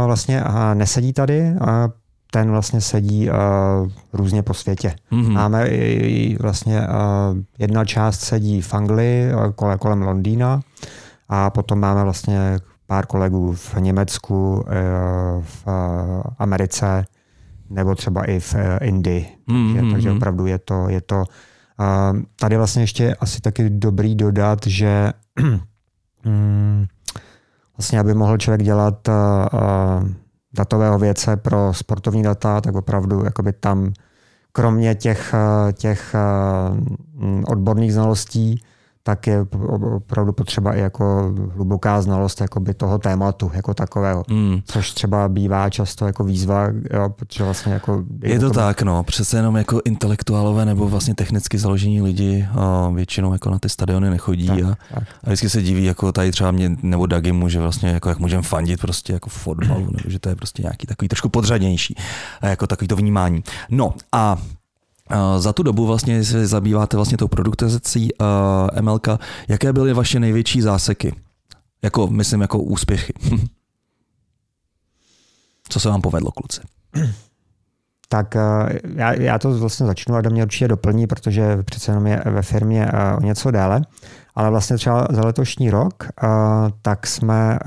S2: vlastně uh, nesedí tady, uh, ten vlastně sedí uh, různě po světě. Mm-hmm. Máme i, vlastně uh, jedna část sedí v Anglii, kole, kolem Londýna, a potom máme vlastně pár kolegů v Německu, uh, v uh, Americe, nebo třeba i v uh, Indii. Mm-hmm. Takže, takže opravdu je to, je to uh, tady vlastně ještě asi taky dobrý dodat, že um, vlastně aby mohl člověk dělat uh, uh, datového věce pro sportovní data, tak opravdu jakoby tam kromě těch, těch odborných znalostí tak je opravdu potřeba i jako hluboká znalost jakoby toho tématu jako takového. Mm. Což třeba bývá často jako výzva, jo, protože vlastně jako...
S1: Je to tak, no. Přece jenom jako intelektuálové nebo vlastně technicky založení lidi a většinou jako na ty stadiony nechodí tak, a, tak. a vždycky se diví jako tady třeba mě nebo Dagimu, že vlastně jako jak můžeme fandit prostě jako fotbalu, nebo že to je prostě nějaký takový trošku podřadnější a jako takový to vnímání. No a za tu dobu vlastně se zabýváte vlastně tou produktizací uh, MLK. Jaké byly vaše největší záseky? Jako, myslím, jako úspěchy. Co se vám povedlo, kluci?
S2: Tak já, já to vlastně začnu a do mě určitě doplní, protože přece jenom je ve firmě o něco déle. Ale vlastně třeba za letošní rok tak jsme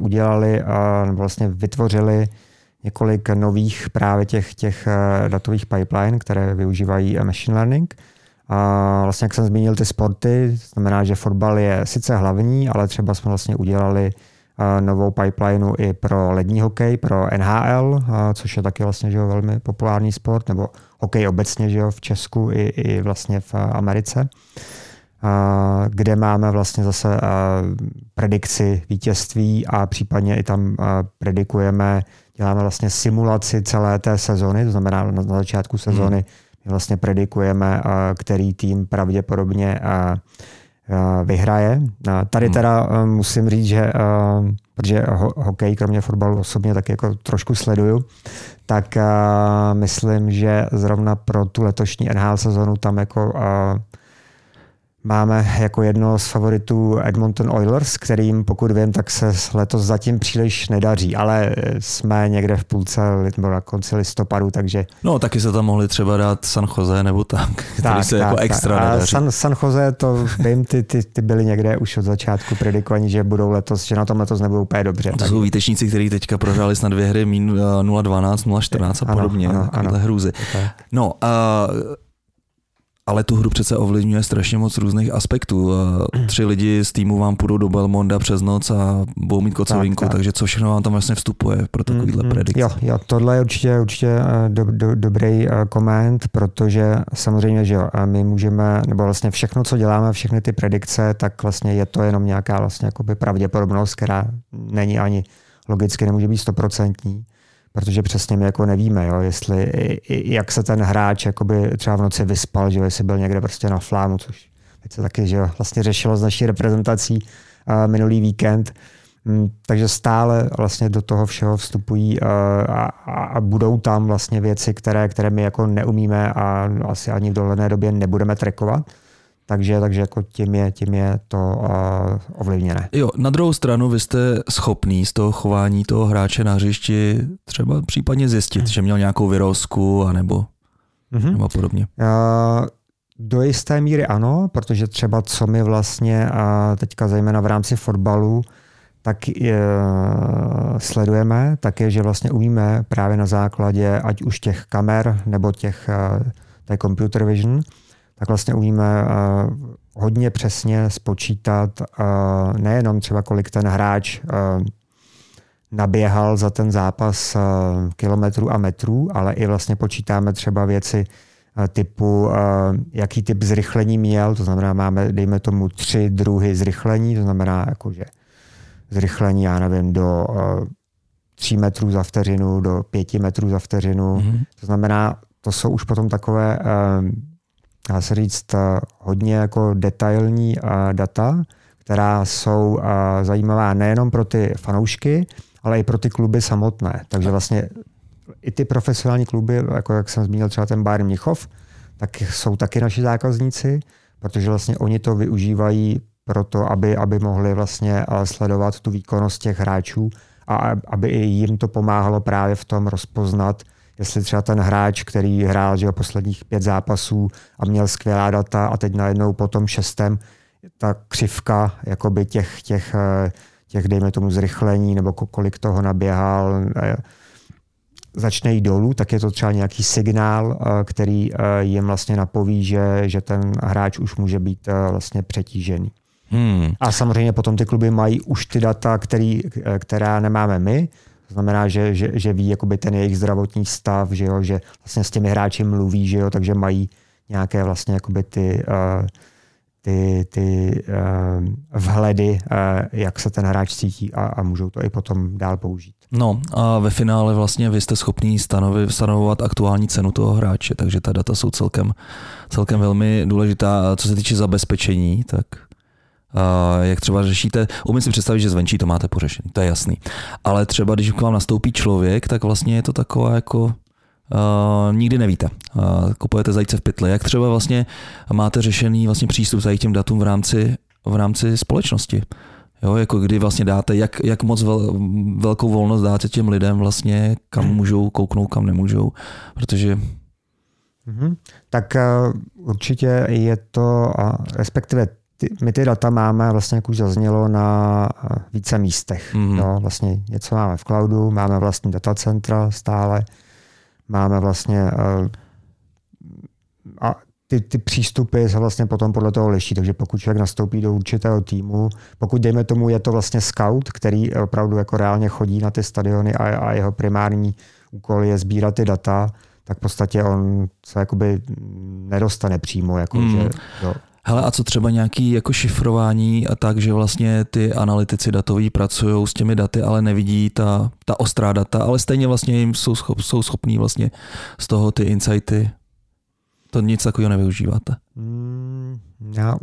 S2: udělali, vlastně vytvořili několik nových právě těch, těch eh, datových pipeline, které využívají eh, machine learning. A vlastně, jak jsem zmínil ty sporty, znamená, že fotbal je sice hlavní, ale třeba jsme vlastně udělali eh, novou pipelineu i pro lední hokej, pro NHL, což je taky vlastně že jo, velmi populární sport, nebo hokej obecně že jo, v Česku i, i vlastně v Americe, kde máme vlastně zase predikci vítězství a případně i tam predikujeme děláme vlastně simulaci celé té sezony, to znamená na, na začátku sezony my vlastně predikujeme, který tým pravděpodobně vyhraje. Tady hmm. teda musím říct, že protože hokej kromě fotbalu osobně tak jako trošku sleduju, tak myslím, že zrovna pro tu letošní NHL sezonu tam jako Máme jako jedno z favoritů Edmonton Oilers, kterým, pokud vím, tak se letos zatím příliš nedaří, ale jsme někde v půlce nebo na konci listopadu, takže...
S1: No, taky se tam mohli třeba dát San Jose nebo tak, který tak, se jako tak, jako extra tak. nedaří.
S2: San, San Jose, to vím, ty, ty, ty, byly někde už od začátku predikovaní, že budou letos, že na tom letos nebudou úplně dobře.
S1: To tak. jsou výtečníci, kteří teďka prohráli snad dvě hry 0-12, 0-14 a podobně. Ano, ano, ano. hrůzy. No, uh, ale tu hru přece ovlivňuje strašně moc různých aspektů. Tři lidi z týmu vám půjdou do Belmonda přes noc a budou mít kocovinku, tak, tak. takže co všechno vám tam vlastně vstupuje pro takovýhle mm, predikce?
S2: Jo, jo, tohle je určitě, určitě eh, do, do, dobrý eh, koment, protože samozřejmě, že jo, my můžeme, nebo vlastně všechno, co děláme, všechny ty predikce, tak vlastně je to jenom nějaká vlastně jakoby pravděpodobnost, která není ani logicky nemůže být stoprocentní protože přesně my jako nevíme, jo, jestli, jak se ten hráč jakoby třeba v noci vyspal, že jestli byl někde prostě na flámu, což teď se taky že jo, vlastně řešilo s naší reprezentací uh, minulý víkend. Um, takže stále vlastně do toho všeho vstupují uh, a, a budou tam vlastně věci, které, které my jako neumíme a asi ani v dohledné době nebudeme trekovat. Takže, takže jako tím, je, tím je to uh, ovlivněné.
S1: Jo, na druhou stranu vy jste schopný z toho chování toho hráče na hřišti třeba případně zjistit, mm. že měl nějakou vyrozku anebo, mm-hmm. nebo podobně. Uh,
S2: do jisté míry ano, protože třeba co my vlastně uh, teďka zejména v rámci fotbalu tak uh, sledujeme, tak je, že vlastně umíme právě na základě ať už těch kamer nebo těch té computer vision, tak vlastně umíme eh, hodně přesně spočítat eh, nejenom třeba kolik ten hráč eh, naběhal za ten zápas kilometrů a metrů, ale i vlastně počítáme třeba věci typu, jaký typ zrychlení měl, to znamená, máme, dejme tomu, tři druhy zrychlení, to znamená, jakože zrychlení, já nevím, do 3 metrů za vteřinu, do 5 metrů za vteřinu. Mm-hmm. To znamená, to jsou už potom takové dá se říct, eh, hodně jako detailní eh, data, která jsou eh, zajímavá nejenom pro ty fanoušky, ale i pro ty kluby samotné. Takže vlastně i ty profesionální kluby, jako jak jsem zmínil třeba ten Bayern Mnichov, tak jsou taky naši zákazníci, protože vlastně oni to využívají pro to, aby, aby mohli vlastně sledovat tu výkonnost těch hráčů a aby i jim to pomáhalo právě v tom rozpoznat, jestli třeba ten hráč, který hrál že posledních pět zápasů a měl skvělá data a teď najednou po tom šestem ta křivka jakoby těch, těch, eh, těch, dejme tomu, zrychlení nebo kolik toho naběhal, eh, začne jít dolů, tak je to třeba nějaký signál, eh, který jim vlastně napoví, že, že ten hráč už může být vlastně přetížený. Hmm. A samozřejmě potom ty kluby mají už ty data, který, která nemáme my, To znamená, že, že, že ví jakoby ten jejich zdravotní stav, že, jo, že vlastně s těmi hráči mluví, že jo, takže mají nějaké vlastně jakoby ty, uh, ty, ty uh, vhledy, uh, jak se ten hráč cítí a, a můžou to i potom dál použít.
S1: No a ve finále vlastně vy jste schopní stanovovat aktuální cenu toho hráče, takže ta data jsou celkem, celkem velmi důležitá. Co se týče zabezpečení, tak jak třeba řešíte, umím si představit, že zvenčí to máte pořešený, to je jasný. Ale třeba, když k vám nastoupí člověk, tak vlastně je to taková jako uh, nikdy nevíte. Uh, kupujete zajíce v pytli. Jak třeba vlastně máte řešený vlastně přístup k těm datům v rámci, v rámci společnosti? Jo, jako kdy vlastně dáte, jak, jak moc vel, velkou volnost dáte těm lidem vlastně, kam můžou kouknout, kam nemůžou, protože
S2: Mm-hmm. Tak uh, určitě je to, respektive ty, my ty data máme, vlastně jak už zaznělo, na více místech. Mm-hmm. Jo, vlastně něco máme v cloudu, máme vlastní datacentra stále, máme vlastně uh, a ty, ty přístupy se vlastně potom podle toho liší, takže pokud člověk nastoupí do určitého týmu, pokud dejme tomu je to vlastně scout, který opravdu jako reálně chodí na ty stadiony a, a jeho primární úkol je sbírat ty data, tak v podstatě on se jakoby nedostane přímo. Jako, mm. že, jo.
S1: Hele, a co třeba nějaký jako šifrování a tak, že vlastně ty analytici datoví pracují s těmi daty, ale nevidí ta, ta ostrá data, ale stejně vlastně jim jsou, schop, jsou schopní vlastně z toho ty insighty to nic takového nevyužíváte?
S2: Mm, já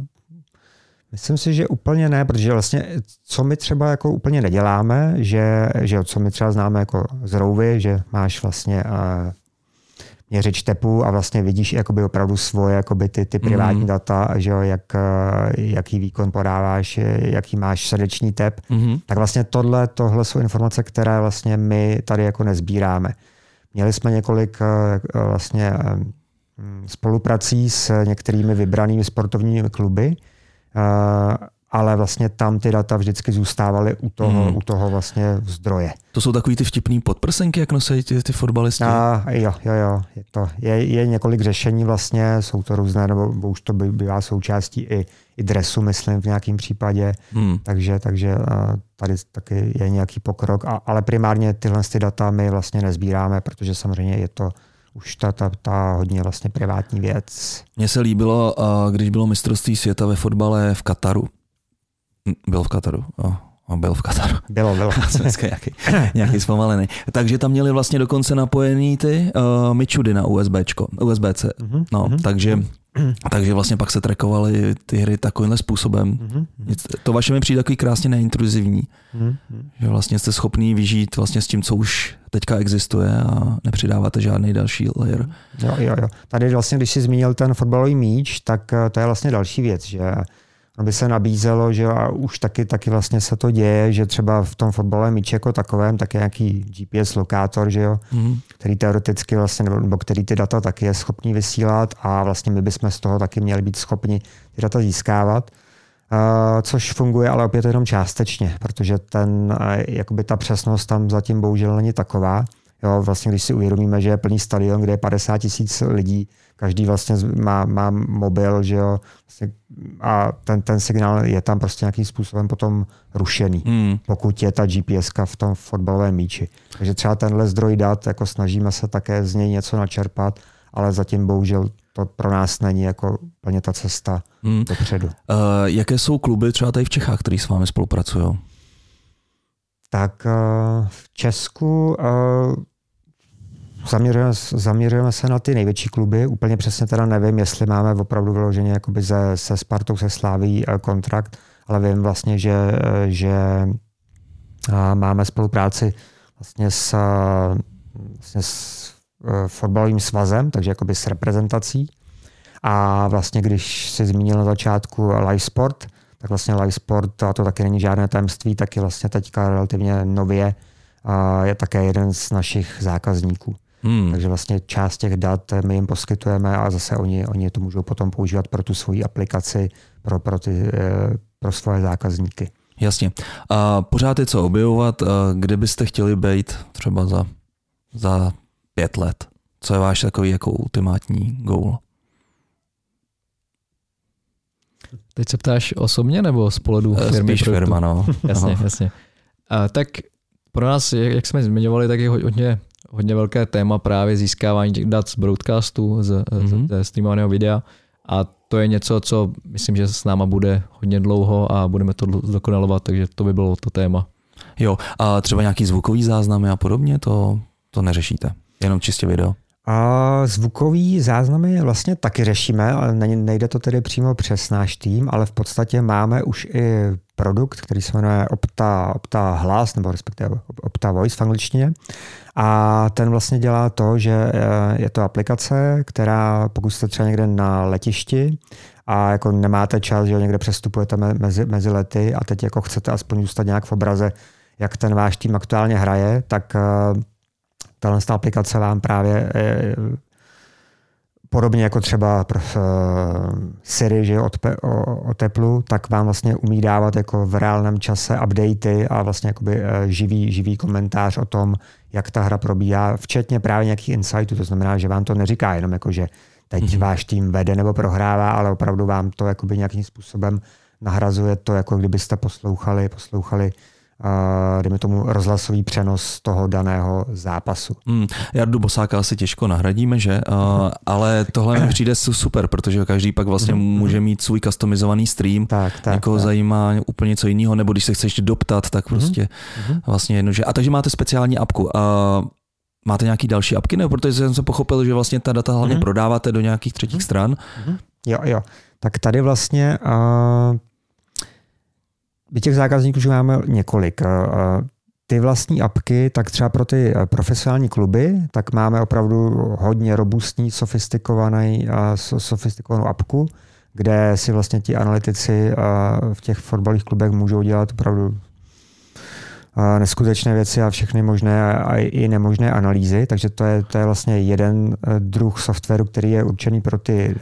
S2: myslím si, že úplně ne, protože vlastně co my třeba jako úplně neděláme, že, že co my třeba známe jako z rouvy, že máš vlastně měřič tepu a vlastně vidíš jakoby opravdu svoje jakoby ty, ty privátní mm. data, že jo, jak, eh, jaký výkon podáváš, jaký máš srdeční tep, mm. tak vlastně tohle, tohle jsou informace, které vlastně my tady jako nezbíráme. Měli jsme několik uh, vlastně Mm, spoluprací s některými vybranými sportovními kluby, eh, ale vlastně tam ty data vždycky zůstávaly u toho, hmm. u toho vlastně zdroje.
S1: To jsou takový ty vtipný podprsenky, jak nosí ty, ty fotbalisti?
S2: A, jo, jo, jo. Je, to, je, je několik řešení vlastně, jsou to různé, nebo už to bývá součástí i, i dresu, myslím, v nějakém případě. Hmm. Takže, takže eh, tady taky je nějaký pokrok, a, ale primárně tyhle ty data my vlastně nezbíráme, protože samozřejmě je to už ta, ta, ta hodně vlastně privátní věc.
S1: Mně se líbilo, když bylo mistrovství světa ve fotbale v Kataru. Byl v Kataru, jo. On byl v Kataru.
S2: Bylo, bylo.
S1: Jsem nějaký, nějaký zpomalený. Takže tam měli vlastně dokonce napojený ty uh, Mičudy na USBčko, USB-C. Mm-hmm. No, mm-hmm. takže takže vlastně pak se trackovaly ty hry takovýmhle způsobem. Mm-hmm. To vaše mi přijde takový krásně neintruzivní. Mm-hmm. Že vlastně jste schopný vyžít vlastně s tím, co už teďka existuje a nepřidáváte žádný další layer.
S2: Jo, jo, jo. Tady vlastně, když jsi zmínil ten fotbalový míč, tak eh, to je vlastně další věc, že aby se nabízelo, že a už taky, taky vlastně se to děje, že třeba v tom fotbalovém míči jako takovém, tak je nějaký GPS lokátor, že jo, mm. který teoreticky vlastně, nebo který ty data taky je schopný vysílat a vlastně my bychom z toho taky měli být schopni ty data získávat. Uh, což funguje ale opět jenom částečně, protože ten, uh, jakoby ta přesnost tam zatím bohužel není taková. Jo, vlastně když si uvědomíme, že je plný stadion, kde je 50 tisíc lidí, každý vlastně má, má mobil, že jo, vlastně, a ten, ten signál je tam prostě nějakým způsobem potom rušený, hmm. pokud je ta GPS v tom fotbalovém míči. Takže třeba tenhle zdroj dat, jako snažíme se také z něj něco načerpat, ale zatím bohužel to pro nás není jako plně ta cesta hmm. dopředu. Uh,
S1: jaké jsou kluby třeba tady v Čechách, které s vámi spolupracují?
S2: Tak uh, v Česku uh, Zaměřujeme, zaměřujeme se na ty největší kluby. Úplně přesně teda nevím, jestli máme opravdu vyloženě jakoby se, se Spartou, se Sláví eh, kontrakt, ale vím vlastně, že, eh, že eh, máme spolupráci vlastně s, vlastně s fotbalovým svazem, takže jakoby s reprezentací. A vlastně, když si zmínil na začátku live sport, tak vlastně live sport, a to taky není žádné tajemství, taky vlastně teďka relativně nově je také jeden z našich zákazníků. Hmm. Takže vlastně část těch dat my jim poskytujeme a zase oni, oni to můžou potom používat pro tu svoji aplikaci, pro, pro, ty, eh, pro svoje zákazníky.
S1: Jasně. A pořád je co objevovat, kde byste chtěli být třeba za, za pět let? Co je váš takový jako ultimátní goal?
S3: Teď se ptáš osobně nebo z pohledu
S1: eh, firmy? Spíš firma, no.
S3: jasně, jasně. A, tak pro nás, jak jsme zmiňovali, tak je hodně, hodně velké téma právě získávání těch dat z broadcastu, z, mm-hmm. ze streamovaného videa a to je něco, co myslím, že s náma bude hodně dlouho a budeme to zdokonalovat, takže to by bylo to téma.
S1: Jo, a třeba nějaký zvukový záznamy a podobně, to, to neřešíte, jenom čistě video?
S2: A zvukový záznamy vlastně taky řešíme, ale nejde to tedy přímo přes náš tým, ale v podstatě máme už i produkt, který se jmenuje Opta, Opta Hlas, nebo respektive Opta Voice v angličtině. A ten vlastně dělá to, že eh, je to aplikace, která pokud jste třeba někde na letišti a jako nemáte čas, že někde přestupujete mezi, mezi lety a teď jako chcete aspoň zůstat nějak v obraze, jak ten váš tým aktuálně hraje, tak eh, tahle aplikace vám právě eh, podobně jako třeba uh, Siri že od, o, o teplu, tak vám vlastně umí dávat jako v reálném čase updaty a vlastně jakoby uh, živý, živý komentář o tom, jak ta hra probíhá, včetně právě nějakých insightů. To znamená, že vám to neříká jenom jako, že teď mm-hmm. váš tým vede nebo prohrává, ale opravdu vám to jakoby nějakým způsobem nahrazuje to, jako kdybyste poslouchali, poslouchali dejme tomu, rozhlasový přenos toho daného zápasu.
S1: Hmm, Jardu Bosáka asi těžko nahradíme, že? Uh, ale tohle mi přijde super, protože každý pak vlastně mm-hmm. může mít svůj customizovaný stream, tak, tak, někoho tak. zajímá úplně něco jiného, nebo když se chceš doptat, tak mhm, prostě mm-hmm. vlastně jedno, že... A takže máte speciální apku. Uh, máte nějaký další apky, nebo protože jsem se pochopil, že vlastně ta data hlavně mm-hmm. prodáváte do nějakých třetích mm-hmm. stran?
S2: Mm-hmm. Jo, jo. Tak tady vlastně uh my těch zákazníků už máme několik. Ty vlastní apky, tak třeba pro ty eh, profesionální kluby, tak máme opravdu hodně robustní, sofistikovaný, sofistikovanou apku, kde si vlastně ti analytici v těch fotbalových klubech můžou dělat opravdu neskutečné věci a všechny možné a i nemožné analýzy. Takže to je, to je vlastně jeden eh, druh softwaru, který je určený pro, ty,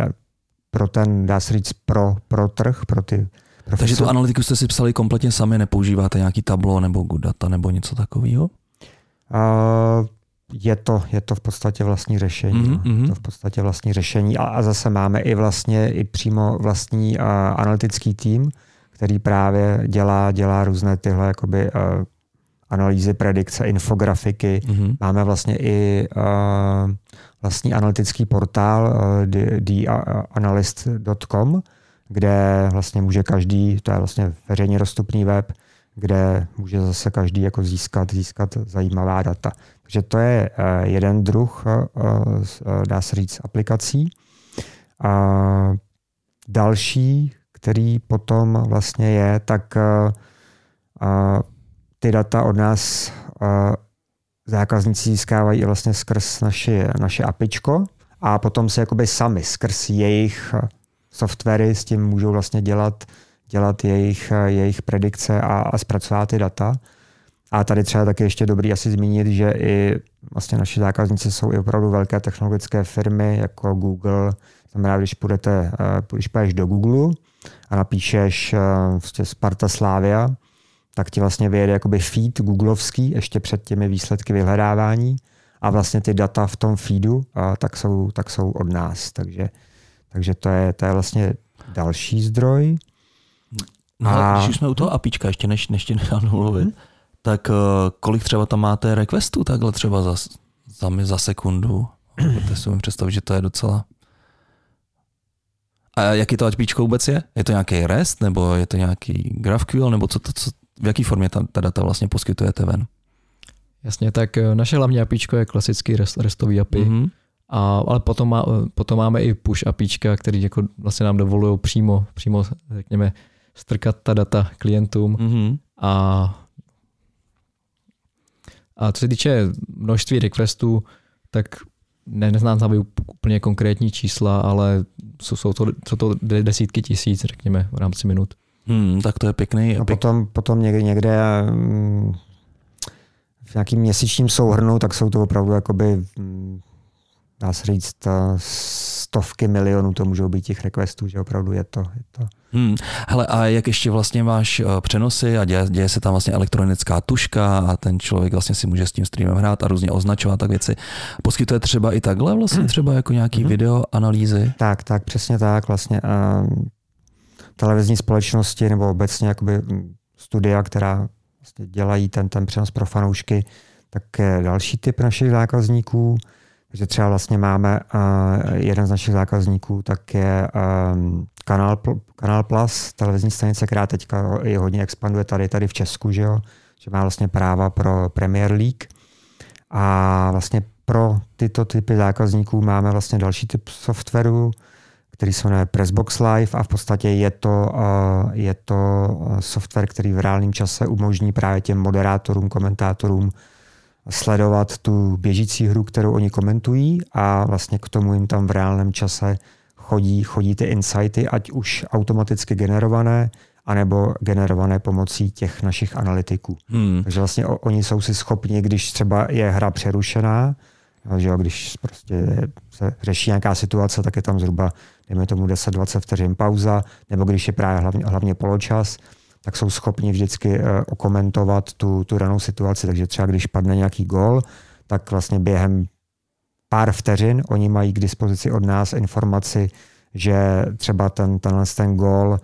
S2: pro ten, dá se říct, pro, pro trh, pro ty
S1: Profesor. Takže tu analytiku jste si psali kompletně sami, nepoužíváte nějaký tablo nebo good data nebo něco takového?
S2: Uh, je to, je to v podstatě vlastní řešení. Mm-hmm. Je to v podstatě vlastní řešení a, a zase máme i vlastně i přímo vlastní uh, analytický tým, který právě dělá, dělá různé tyhle jakoby, uh, analýzy, predikce, infografiky. Mm-hmm. Máme vlastně i uh, vlastní analytický portál uh, theanalyst.com, kde vlastně může každý, to je vlastně veřejně dostupný web, kde může zase každý jako získat, získat zajímavá data. Takže to je eh, jeden druh, eh, eh, dá se říct, aplikací. A další, který potom vlastně je, tak ty data od nás zákazníci získávají vlastně skrz naši, naše apičko a potom se jakoby sami skrz jejich softwary s tím můžou vlastně dělat, dělat jejich, jejich predikce a, a zpracovat ty data. A tady třeba taky ještě dobrý asi zmínit, že i vlastně naši zákazníci jsou i opravdu velké technologické firmy jako Google. Znamená, když půjdete, eh, když půjdeš do Google a napíšeš vlastně Sparta Slavia, tak ti vlastně vyjede jakoby feed googlovský ještě před těmi výsledky vyhledávání a vlastně ty data v tom feedu tak jsou, tak jsou od nás. Takže takže to je, to je vlastně další zdroj.
S1: No a když už jsme u toho APIčka, ještě než, než tě nechám mluvit, hmm. tak uh, kolik třeba tam máte requestů takhle třeba za, za, za sekundu? Můžete si představit, že to je docela... A jaký to APIčko vůbec je? Je to nějaký REST, nebo je to nějaký GraphQL, nebo co to, co, v jaký formě ta, ta data vlastně poskytujete ven?
S3: Jasně, tak eh, naše hlavní APIčko je klasický REST, REStový API. Mm-hmm a, ale potom, má, potom máme i push APIčka, který jako vlastně nám dovolují přímo, přímo, řekněme, strkat ta data klientům. Mm-hmm. A, a co se týče množství requestů, tak ne, neznám tam úplně konkrétní čísla, ale jsou, jsou, to, jsou to desítky tisíc, řekněme, v rámci minut.
S1: Hmm, tak to je pěkný.
S2: A potom, potom někde, někde mm, v nějakým měsíčním souhrnu, tak jsou to opravdu jakoby mm, dá se říct, stovky milionů to můžou být těch requestů, že opravdu je to. Je to.
S1: Hmm. Hele, a jak ještě vlastně máš eh, přenosy a děje, děje se tam vlastně elektronická tuška a ten člověk vlastně si může s tím streamem hrát a různě označovat tak věci. Poskytuje třeba i takhle vlastně třeba jako nějaký mm-hmm. video analýzy?
S2: Tak, tak, přesně tak vlastně. Um, televizní společnosti nebo obecně jakoby studia, která vlastně dělají ten, ten přenos pro fanoušky, tak další typ našich zákazníků. Takže třeba vlastně máme uh, jeden z našich zákazníků, tak je um, Kanál, Kanál Plus, televizní stanice, která teďka i hodně expanduje tady, tady v Česku, že, jo? že má vlastně práva pro Premier League. A vlastně pro tyto typy zákazníků máme vlastně další typ softwaru, který se jmenuje Pressbox Live a v podstatě je to, uh, je to software, který v reálném čase umožní právě těm moderátorům, komentátorům sledovat tu běžící hru, kterou oni komentují a vlastně k tomu jim tam v reálném čase chodí, chodí ty insighty, ať už automaticky generované, anebo generované pomocí těch našich analytiků. Hmm. Takže vlastně oni jsou si schopni, když třeba je hra přerušená, že jo, když prostě se řeší nějaká situace, tak je tam zhruba, dejme tomu 10-20 vteřin pauza, nebo když je právě hlavně, hlavně poločas, tak jsou schopni vždycky uh, okomentovat tu, tu danou situaci. Takže třeba když padne nějaký gol, tak vlastně během pár vteřin oni mají k dispozici od nás informaci, že třeba ten, tenhle ten gol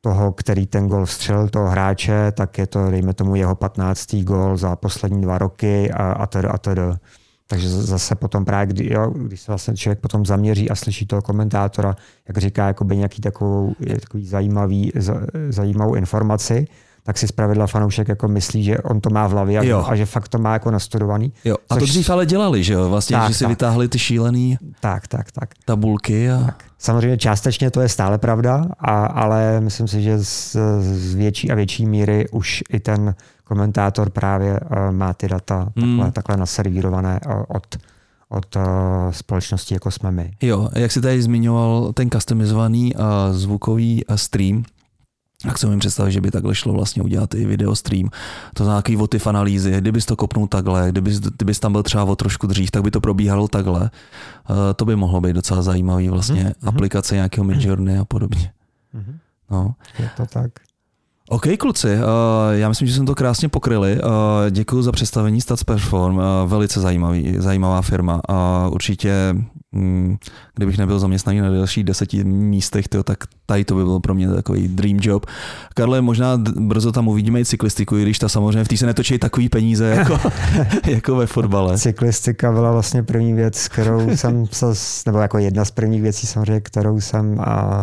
S2: toho, který ten gol vstřelil, toho hráče, tak je to, dejme tomu, jeho 15. gol za poslední dva roky a, a tedy a tedy. Takže zase potom právě, kdy, jo, když se vlastně člověk potom zaměří a slyší toho komentátora, jak říká jakoby nějaký takovou, takový zajímavý, zajímavou informaci, tak si zpravidla fanoušek jako myslí, že on to má v hlavě a, jo. a že fakt to má jako nastudovaný.
S1: Jo. A což... to dřív ale dělali, že jo? Vlastně, tak, že si tak. vytáhli ty šílený
S2: tak, tak, tak.
S1: tabulky. A... Tak.
S2: Samozřejmě částečně to je stále pravda, a, ale myslím si, že z, z větší a větší míry už i ten komentátor právě uh, má ty data hmm. takhle, takhle naservírované uh, od, od uh, společnosti, jako jsme my.
S1: Jo, jak jsi tady zmiňoval ten customizovaný uh, zvukový uh, stream, tak se mi představit, že by takhle šlo vlastně udělat i video stream. To znamená nějaký votiv analýzy, kdybys to kopnul takhle, kdybys, kdybys tam byl třeba o trošku dřív, tak by to probíhalo takhle. Uh, to by mohlo být docela zajímavý vlastně, mm-hmm. aplikace nějakého Midjourney a podobně. Mm-hmm. No.
S2: Je to tak.
S1: OK, kluci, uh, já myslím, že jsme to krásně pokryli. Uh, děkuji za představení Stats Perform, uh, velice zajímavý, zajímavá firma. Uh, určitě, um, kdybych nebyl zaměstnaný na dalších deseti místech, tyjo, tak tady to by bylo pro mě takový dream job. Karle, možná brzo tam uvidíme i cyklistiku, i když ta samozřejmě v té se netočí takový peníze jako, jako ve fotbale.
S2: Cyklistika byla vlastně první věc, kterou jsem se, nebo jako jedna z prvních věcí samozřejmě, kterou jsem a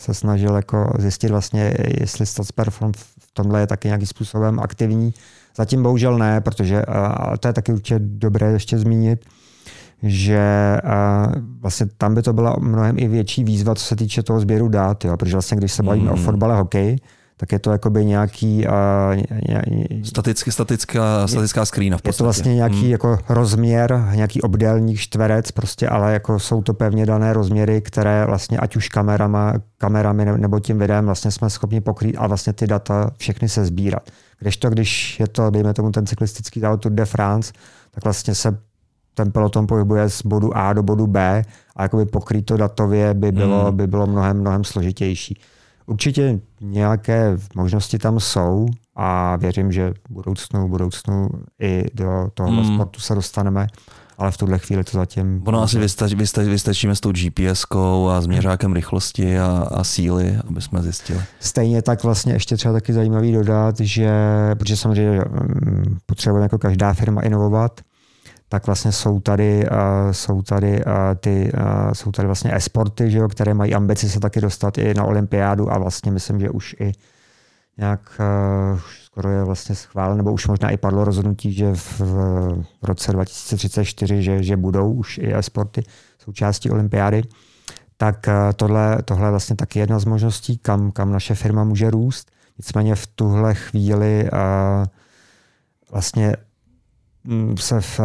S2: se snažil jako zjistit vlastně, jestli Statsperform v tomhle je taky nějakým způsobem aktivní. Zatím bohužel ne, protože a to je taky určitě dobré ještě zmínit, že vlastně tam by to byla mnohem i větší výzva, co se týče toho sběru dát, jo? protože vlastně když se bavíme mm. o fotbale, hokej, tak je to jakoby nějaký... Uh,
S1: Staticky, statická, statická screena v
S2: podstatě. Je to vlastně nějaký hmm. jako rozměr, nějaký obdélník, čtverec, prostě, ale jako jsou to pevně dané rozměry, které vlastně ať už kamerama, kamerami nebo tím videem vlastně jsme schopni pokrýt a vlastně ty data všechny se sbírat. to, když je to, dejme tomu ten cyklistický závod Tour de France, tak vlastně se ten peloton pohybuje z bodu A do bodu B a jakoby pokrýt to datově by bylo, hmm. by bylo mnohem, mnohem složitější. Určitě nějaké možnosti tam jsou a věřím, že v budoucnu, budoucnu i do toho mm. sportu se dostaneme, ale v tuhle chvíli to zatím...
S1: Ono asi vystačí, vystačí, vystačíme s tou GPS-kou a s měřákem rychlosti a, a síly, aby jsme zjistili.
S2: Stejně tak vlastně ještě třeba taky zajímavý dodat, že, protože samozřejmě mm, potřebujeme jako každá firma inovovat, tak vlastně jsou tady, uh, jsou tady, uh, ty, uh, jsou tady vlastně esporty, že jo, které mají ambici se taky dostat i na olympiádu a vlastně myslím, že už i nějak uh, skoro je vlastně schválen, nebo už možná i padlo rozhodnutí, že v, roce 2034, že, že budou už i esporty součástí olympiády. Tak tohle, tohle je vlastně taky jedna z možností, kam, kam naše firma může růst. Nicméně v tuhle chvíli vlastně se v,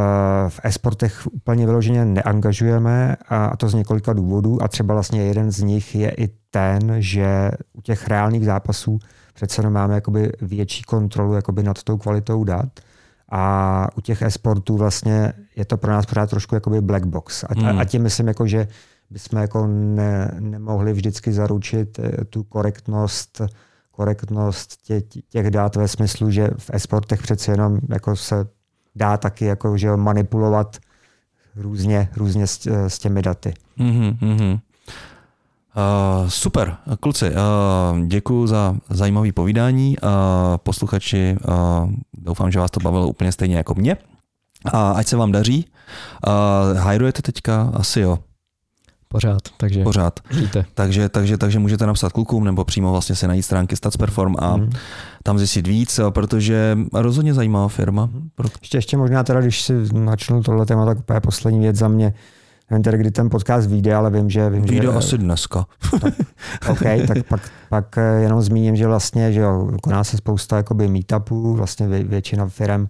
S2: v e-sportech úplně vyloženě neangažujeme a to z několika důvodů a třeba vlastně jeden z nich je i ten, že u těch reálných zápasů přece jenom máme jakoby větší kontrolu jakoby nad tou kvalitou dat a u těch e-sportů vlastně je to pro nás pořád trošku jakoby black box. A, hmm. a tím myslím, jako, že bychom jako ne, nemohli vždycky zaručit eh, tu korektnost korektnost tě, těch dát ve smyslu, že v e-sportech přece jenom jako se dá taky jako, že manipulovat různě, různě s, s těmi daty. Mm-hmm.
S1: Uh, super, kluci, uh, děkuji za zajímavé povídání. Uh, posluchači, uh, doufám, že vás to bavilo úplně stejně jako mě. A ať se vám daří. Uh, hajrujete teďka? Asi jo.
S3: Pořád, takže
S1: Pořád.
S3: žijte.
S1: Takže, takže, takže můžete napsat klukům nebo přímo vlastně si najít stránky StatsPerform a mm. tam zjistit víc, protože rozhodně zajímavá firma.
S2: Ještě, ještě možná teda, když si načnu tohle téma, tak úplně poslední věc za mě. Nevím tedy, kdy ten podcast vyjde, ale vím, že... Vím,
S1: Vyjde
S2: že,
S1: asi dneska.
S2: tak, OK, tak pak, pak jenom zmíním, že vlastně, že jo, koná se spousta jakoby meetupů, vlastně vě, většina firm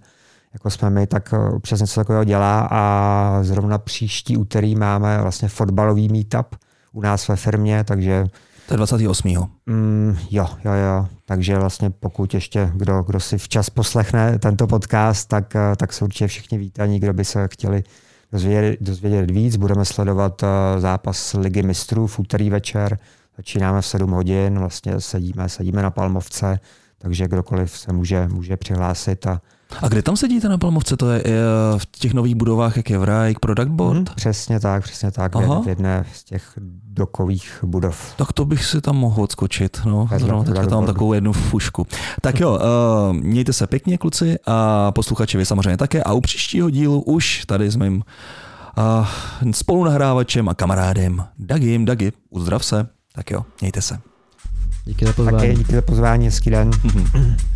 S2: jako jsme my, tak občas něco takového dělá a zrovna příští úterý máme vlastně fotbalový meetup u nás ve firmě, takže
S1: to je 28.
S2: Mm, jo, jo, jo. Takže vlastně pokud ještě kdo, kdo si včas poslechne tento podcast, tak, tak jsou určitě všichni vítaní, kdo by se chtěli dozvědět, dozvědět víc. Budeme sledovat zápas Ligy mistrů v úterý večer. Začínáme v 7 hodin, vlastně sedíme, sedíme na Palmovce, takže kdokoliv se může, může přihlásit a
S1: a kde tam sedíte na Palmovce? To je v těch nových budovách, jak je v Rajk Product Board? Hmm,
S2: přesně tak, přesně tak. Aha. V jedné z těch dokových budov.
S1: Tak to bych si tam mohl odskočit. No. Zrovna teďka tam mám takovou jednu fušku. Tak jo, uh, mějte se pěkně, kluci, a posluchači vy samozřejmě také. A u příštího dílu už tady s mým uh, spolunahrávačem a kamarádem Dagim. Dagi, uzdrav se. Tak jo, mějte se.
S3: Díky za pozvání.
S2: Také díky za pozvání, hezký den.